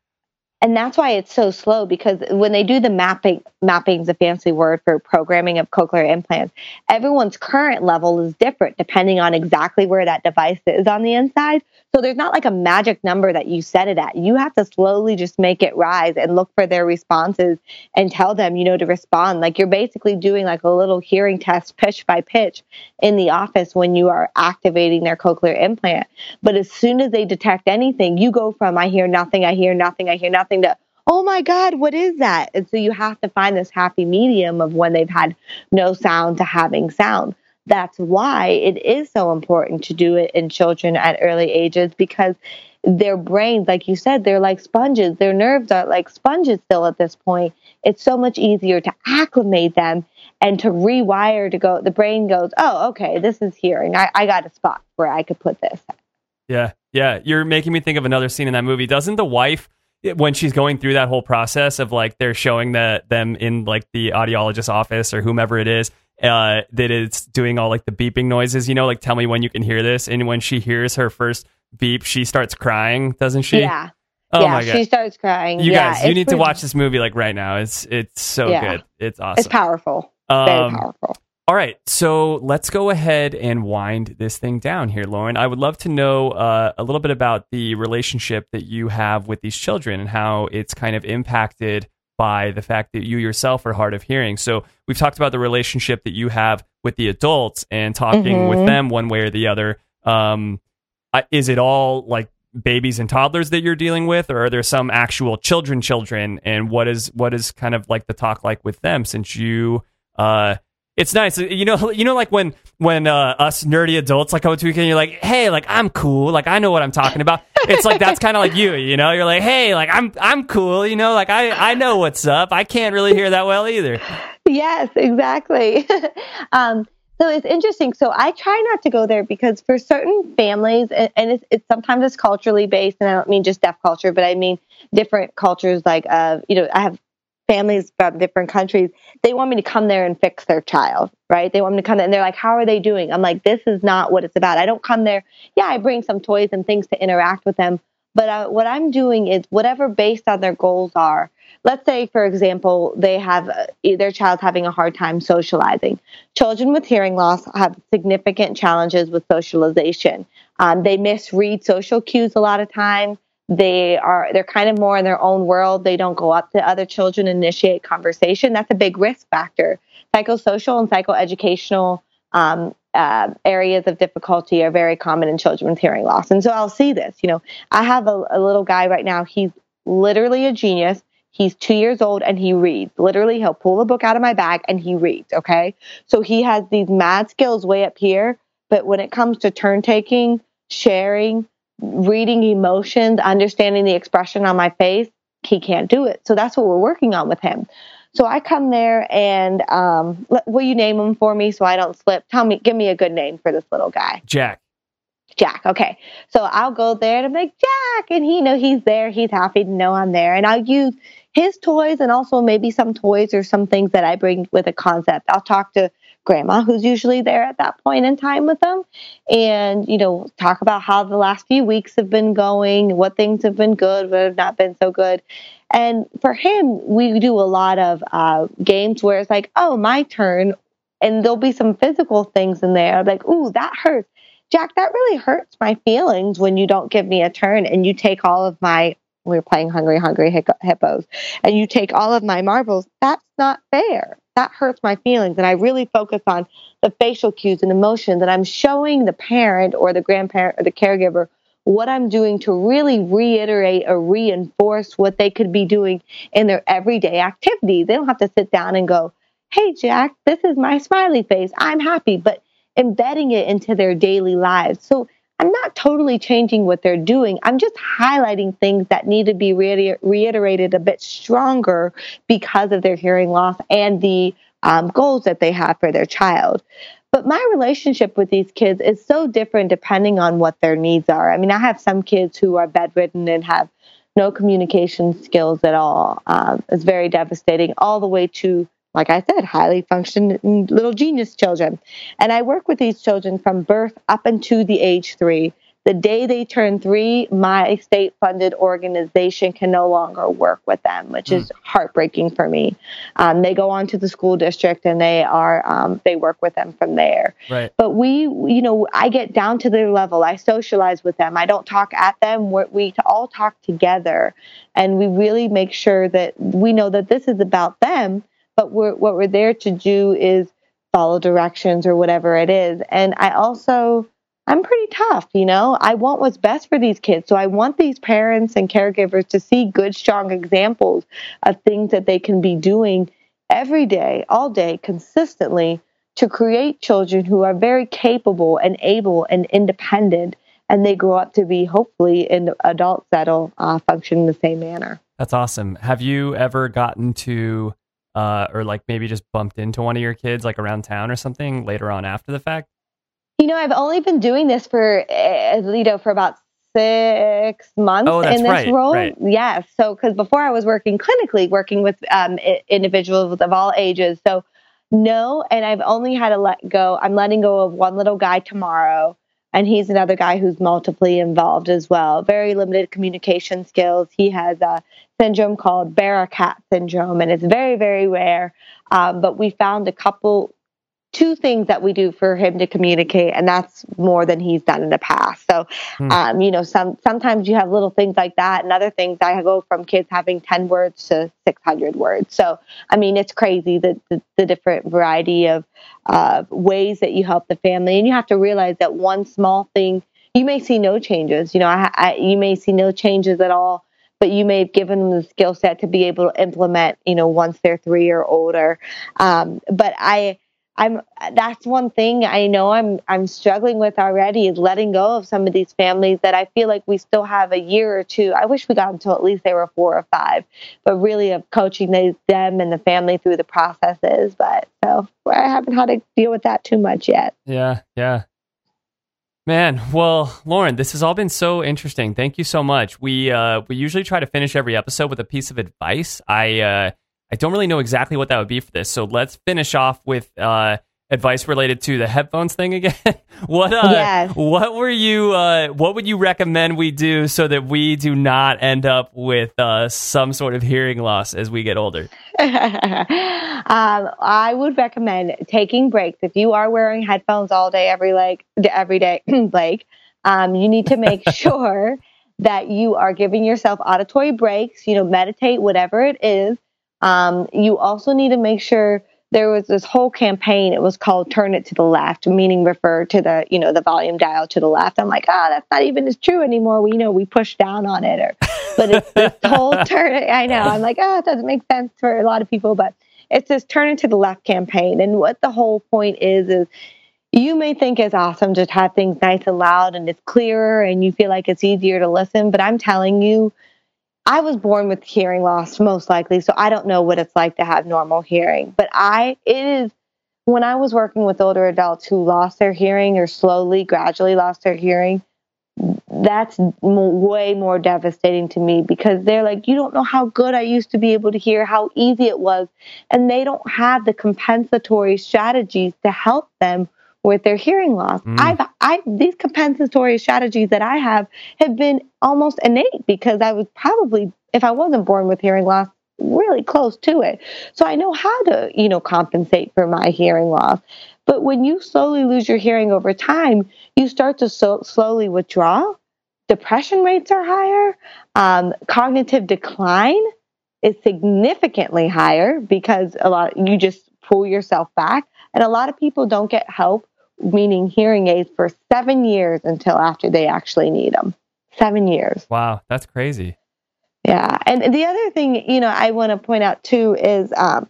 And that's why it's so slow because when they do the mapping mapping is a fancy word for programming of cochlear implants everyone's current level is different depending on exactly where that device is on the inside. So there's not like a magic number that you set it at. You have to slowly just make it rise and look for their responses and tell them you know to respond. Like you're basically doing like a little hearing test pitch by pitch in the office when you are activating their cochlear implant. But as soon as they detect anything, you go from I hear nothing, I hear nothing, I hear nothing to oh my God, what is that? And so you have to find this happy medium of when they've had no sound to having sound. That's why it is so important to do it in children at early ages because their brains, like you said, they're like sponges. Their nerves are like sponges still at this point. It's so much easier to acclimate them and to rewire to go. The brain goes, oh, okay, this is hearing. I, I got a spot where I could put this. Yeah, yeah. You're making me think of another scene in that movie. Doesn't the wife, when she's going through that whole process of like they're showing that them in like the audiologist's office or whomever it is, uh, that it's doing all like the beeping noises, you know, like tell me when you can hear this. And when she hears her first beep, she starts crying, doesn't she? Yeah. Oh yeah, my god. she starts crying. you yeah, guys, you need to watch this movie like right now. It's it's so Yeah. good. It's awesome. It's powerful. Very Um, powerful. All right, so let's go ahead and wind this thing down here, Lauren. I would love to know uh, a little bit about the relationship that you have with these children and how it's kind of impacted by the fact that you yourself are hard of hearing. So we've talked about the relationship that you have with the adults and talking with Mhm. them one way or the other. Um, is it all like babies and toddlers that you're dealing with, or are there some actual children, children? And what is what is kind of like the talk like with them since you? Uh, it's nice, you know. [laughs] You know, like when when uh, us nerdy adults like go to weekend, you're like, hey, like I'm cool, like I know what I'm talking about. It's like that's kind of like you, you know. You're like, hey, like I'm I'm cool, you know. Like I I know what's up. I can't really hear that well either. Yes, exactly. [laughs] um, so it's interesting. So I try not to go there because for certain families, and, and it's, it's sometimes it's culturally based, and I don't mean just deaf culture, but I mean different cultures. Like, uh, you know, I have families from different countries. They want me to come there and fix their child, right? They want me to come there, and they're like, "How are they doing?" I'm like, "This is not what it's about. I don't come there. Yeah, I bring some toys and things to interact with them." But uh, what I'm doing is whatever based on their goals are. Let's say, for example, they have uh, their child's having a hard time socializing. Children with hearing loss have significant challenges with socialization. Um, they misread social cues a lot of times. They are they're kind of more in their own world. They don't go up to other children and initiate conversation. That's a big risk factor. Psychosocial and psychoeducational um, uh, areas of difficulty are very common in children with hearing loss. And so I'll see this. You know, I have a, a little guy right now. He's literally a genius. He's two years old and he reads. Literally, he'll pull a book out of my bag and he reads. Okay. So he has these mad skills way up here. But when it comes to turn taking, sharing, reading emotions, understanding the expression on my face, he can't do it. So that's what we're working on with him. So I come there and um, will you name him for me so I don't slip? Tell me, give me a good name for this little guy. Jack. Jack. Okay. So I'll go there and I'm like, Jack. And he you know he's there. He's happy to know I'm there. And I'll use his toys and also maybe some toys or some things that I bring with a concept. I'll talk to grandma who's usually there at that point in time with them and, you know, talk about how the last few weeks have been going, what things have been good, what have not been so good. And for him, we do a lot of uh, games where it's like, oh, my turn. And there'll be some physical things in there, like, ooh, that hurts. Jack, that really hurts my feelings when you don't give me a turn and you take all of my. We were playing Hungry Hungry Hippos, and you take all of my marbles. That's not fair. That hurts my feelings. And I really focus on the facial cues and emotions, and I'm showing the parent or the grandparent or the caregiver what I'm doing to really reiterate or reinforce what they could be doing in their everyday activity. They don't have to sit down and go, Hey, Jack, this is my smiley face. I'm happy. But embedding it into their daily lives. So I'm not totally changing what they're doing. I'm just highlighting things that need to be reiterated a bit stronger because of their hearing loss and the um, goals that they have for their child. But my relationship with these kids is so different depending on what their needs are. I mean, I have some kids who are bedridden and have no communication skills at all. Um, it's very devastating, all the way to like I said, highly functioning little genius children. And I work with these children from birth up into the age three. The day they turn three, my state funded organization can no longer work with them, which is heartbreaking for me. Um, they go on to the school district and they are, um, they work with them from there. Right. But we, you know, I get down to their level. I socialize with them. I don't talk at them. We're, we all talk together and we really make sure that we know that this is about them but we're, what we're there to do is follow directions or whatever it is. And I also, I'm pretty tough, you know, I want what's best for these kids. So I want these parents and caregivers to see good, strong examples of things that they can be doing every day, all day, consistently to create children who are very capable and able and independent and they grow up to be hopefully in adults that'll uh, function in the same manner. That's awesome. Have you ever gotten to, uh, or like maybe just bumped into one of your kids like around town or something later on after the fact? You know, I've only been doing this for uh, you know for about six months Oh, in this right, role. right. Yes, so because before I was working clinically, working with um, I- individuals of all ages. So no, and I've only had to let go. I'm letting go of one little guy tomorrow, and he's another guy who's multiply involved as well. Very limited communication skills. He has a syndrome called Barakat syndrome, and it's very, very rare. Um, but we found a couple, two things that we do for him to communicate, and that's more than he's done in the past. So, Hmm. um, you know, some sometimes you have little things like that, and other things I go from kids having ten words to six hundred words. So, I mean, it's crazy the the, the different variety of uh, ways that you help the family, and you have to realize that one small thing you may see no changes. You know, I, I, you may see no changes at all, but you may have given them the skill set to be able to implement. You know, once they're three or older. Um, but I. I'm that's one thing I know I'm I'm struggling with already is letting go of some of these families that I feel like we still have a year or two. I wish we got until at least they were four or five, but really of coaching them and the family through the processes. But so I haven't had to deal with that too much yet. Yeah, yeah. Man, well, Lauren, this has all been so interesting. Thank you so much. We uh we usually try to finish every episode with a piece of advice. I uh I don't really know exactly what that would be for this. So let's finish off with uh advice related to the headphones thing again. [laughs] what uh Yes. what were you uh what would you recommend we do so that we do not end up with uh some sort of hearing loss as we get older? [laughs] um, I would recommend taking breaks if you are wearing headphones all day, every like every day, [clears throat] Blake. Um, you need to make [laughs] sure that you are giving yourself auditory breaks. You know, meditate, whatever it is. Um, you also need to make sure there was this whole campaign. It was called "Turn It to the Left," meaning refer to the you know the volume dial to the left. I'm like, ah, that's not even as true anymore. We you know we push down on it, or but it's this [laughs] whole turn. it- I know. I'm like, ah, it doesn't make sense for a lot of people, but it's this turn it to the left campaign. And what the whole point is is you may think it's awesome to have things nice and loud and it's clearer and you feel like it's easier to listen, but I'm telling you, I was born with hearing loss most likely, so I don't know what it's like to have normal hearing. But I it is when I was working with older adults who lost their hearing or slowly, gradually lost their hearing, that's way more devastating to me because they're like, you don't know how good I used to be able to hear, how easy it was. And they don't have the compensatory strategies to help them with their hearing loss. Mm. I've, I, these compensatory strategies that I have have been almost innate because I was probably, if I wasn't born with hearing loss, really close to it. So I know how to, you know, compensate for my hearing loss. But when you slowly lose your hearing over time, you start to so slowly withdraw. Depression rates are higher. Um, cognitive decline is significantly higher because a lot you just pull yourself back, and a lot of people don't get help, meaning hearing aids, for seven years until after they actually need them. Seven years. Wow, that's crazy. Yeah, and the other thing, you know, I want to point out too is um,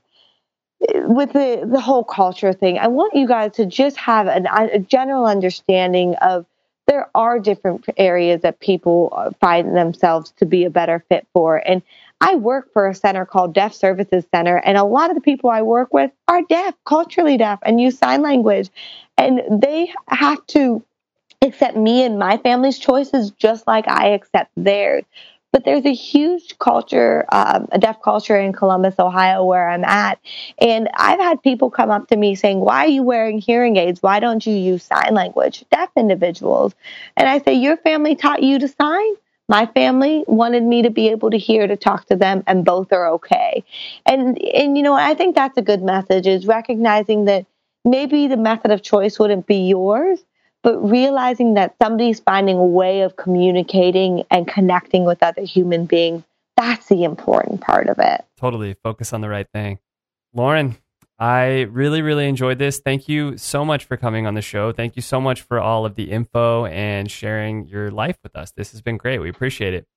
with the the whole culture thing. I want you guys to just have an, a general understanding of there are different areas that people uh, find themselves to be a better fit for, and I work for a center called Deaf Services Center, and a lot of the people I work with are deaf, culturally deaf, and use sign language, and they have to accept me and my family's choices just like I accept theirs but there's a huge culture, um, a deaf culture in Columbus, Ohio, where I'm at. And I've had people come up to me saying, Why are you wearing hearing aids? Why don't you use sign language? Deaf individuals. And I say, Your family taught you to sign? My family wanted me to be able to hear to talk to them, and both are okay. And and you know, I think that's a good message is recognizing that maybe the method of choice wouldn't be yours, but realizing that somebody's finding a way of communicating and connecting with other human beings that's the important part of it Totally focus on the right thing. Lauren, I really, really enjoyed this. Thank you so much for coming on the show. Thank you so much for all of the info and sharing your life with us. This has been great. We appreciate it.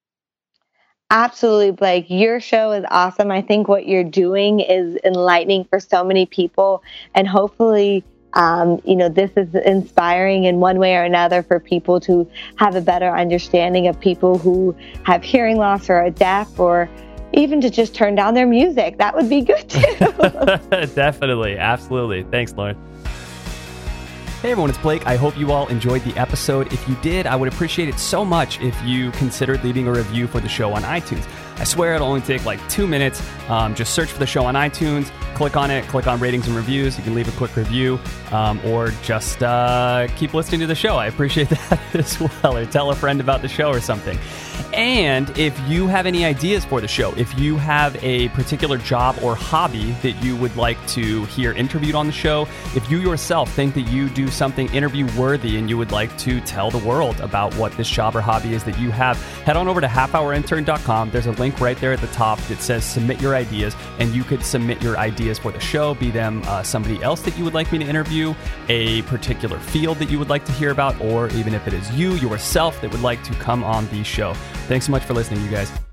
Absolutely blake your show is awesome i think what you're doing is enlightening for so many people and hopefully um, you know, this is inspiring in one way or another for people to have a better understanding of people who have hearing loss or are deaf or even to just turn down their music. That would be good too. [laughs] Definitely. Absolutely. Thanks, Lauren. Hey everyone, it's Blake. I hope you all enjoyed the episode. If you did, I would appreciate it so much if you considered leaving a review for the show on iTunes. I swear it'll only take like two minutes. Um, just search for the show on iTunes, click on it, click on ratings and reviews. You can leave a quick review um, or just uh, keep listening to the show. I appreciate [laughs] that as well. Or tell a friend about the show or something. And if you have any ideas for the show, if you have a particular job or hobby that you would like to hear interviewed on the show, if you yourself think that you do something interview worthy and you would like to tell the world about what this job or hobby is that you have, head on over to halfhourintern.com. There's a link right there at the top that says submit your ideas, and you could submit your ideas for the show, be them uh, somebody else that you would like me to interview, a particular field that you would like to hear about, or even if it is you yourself that would like to come on the show. Thanks so much for listening, you guys.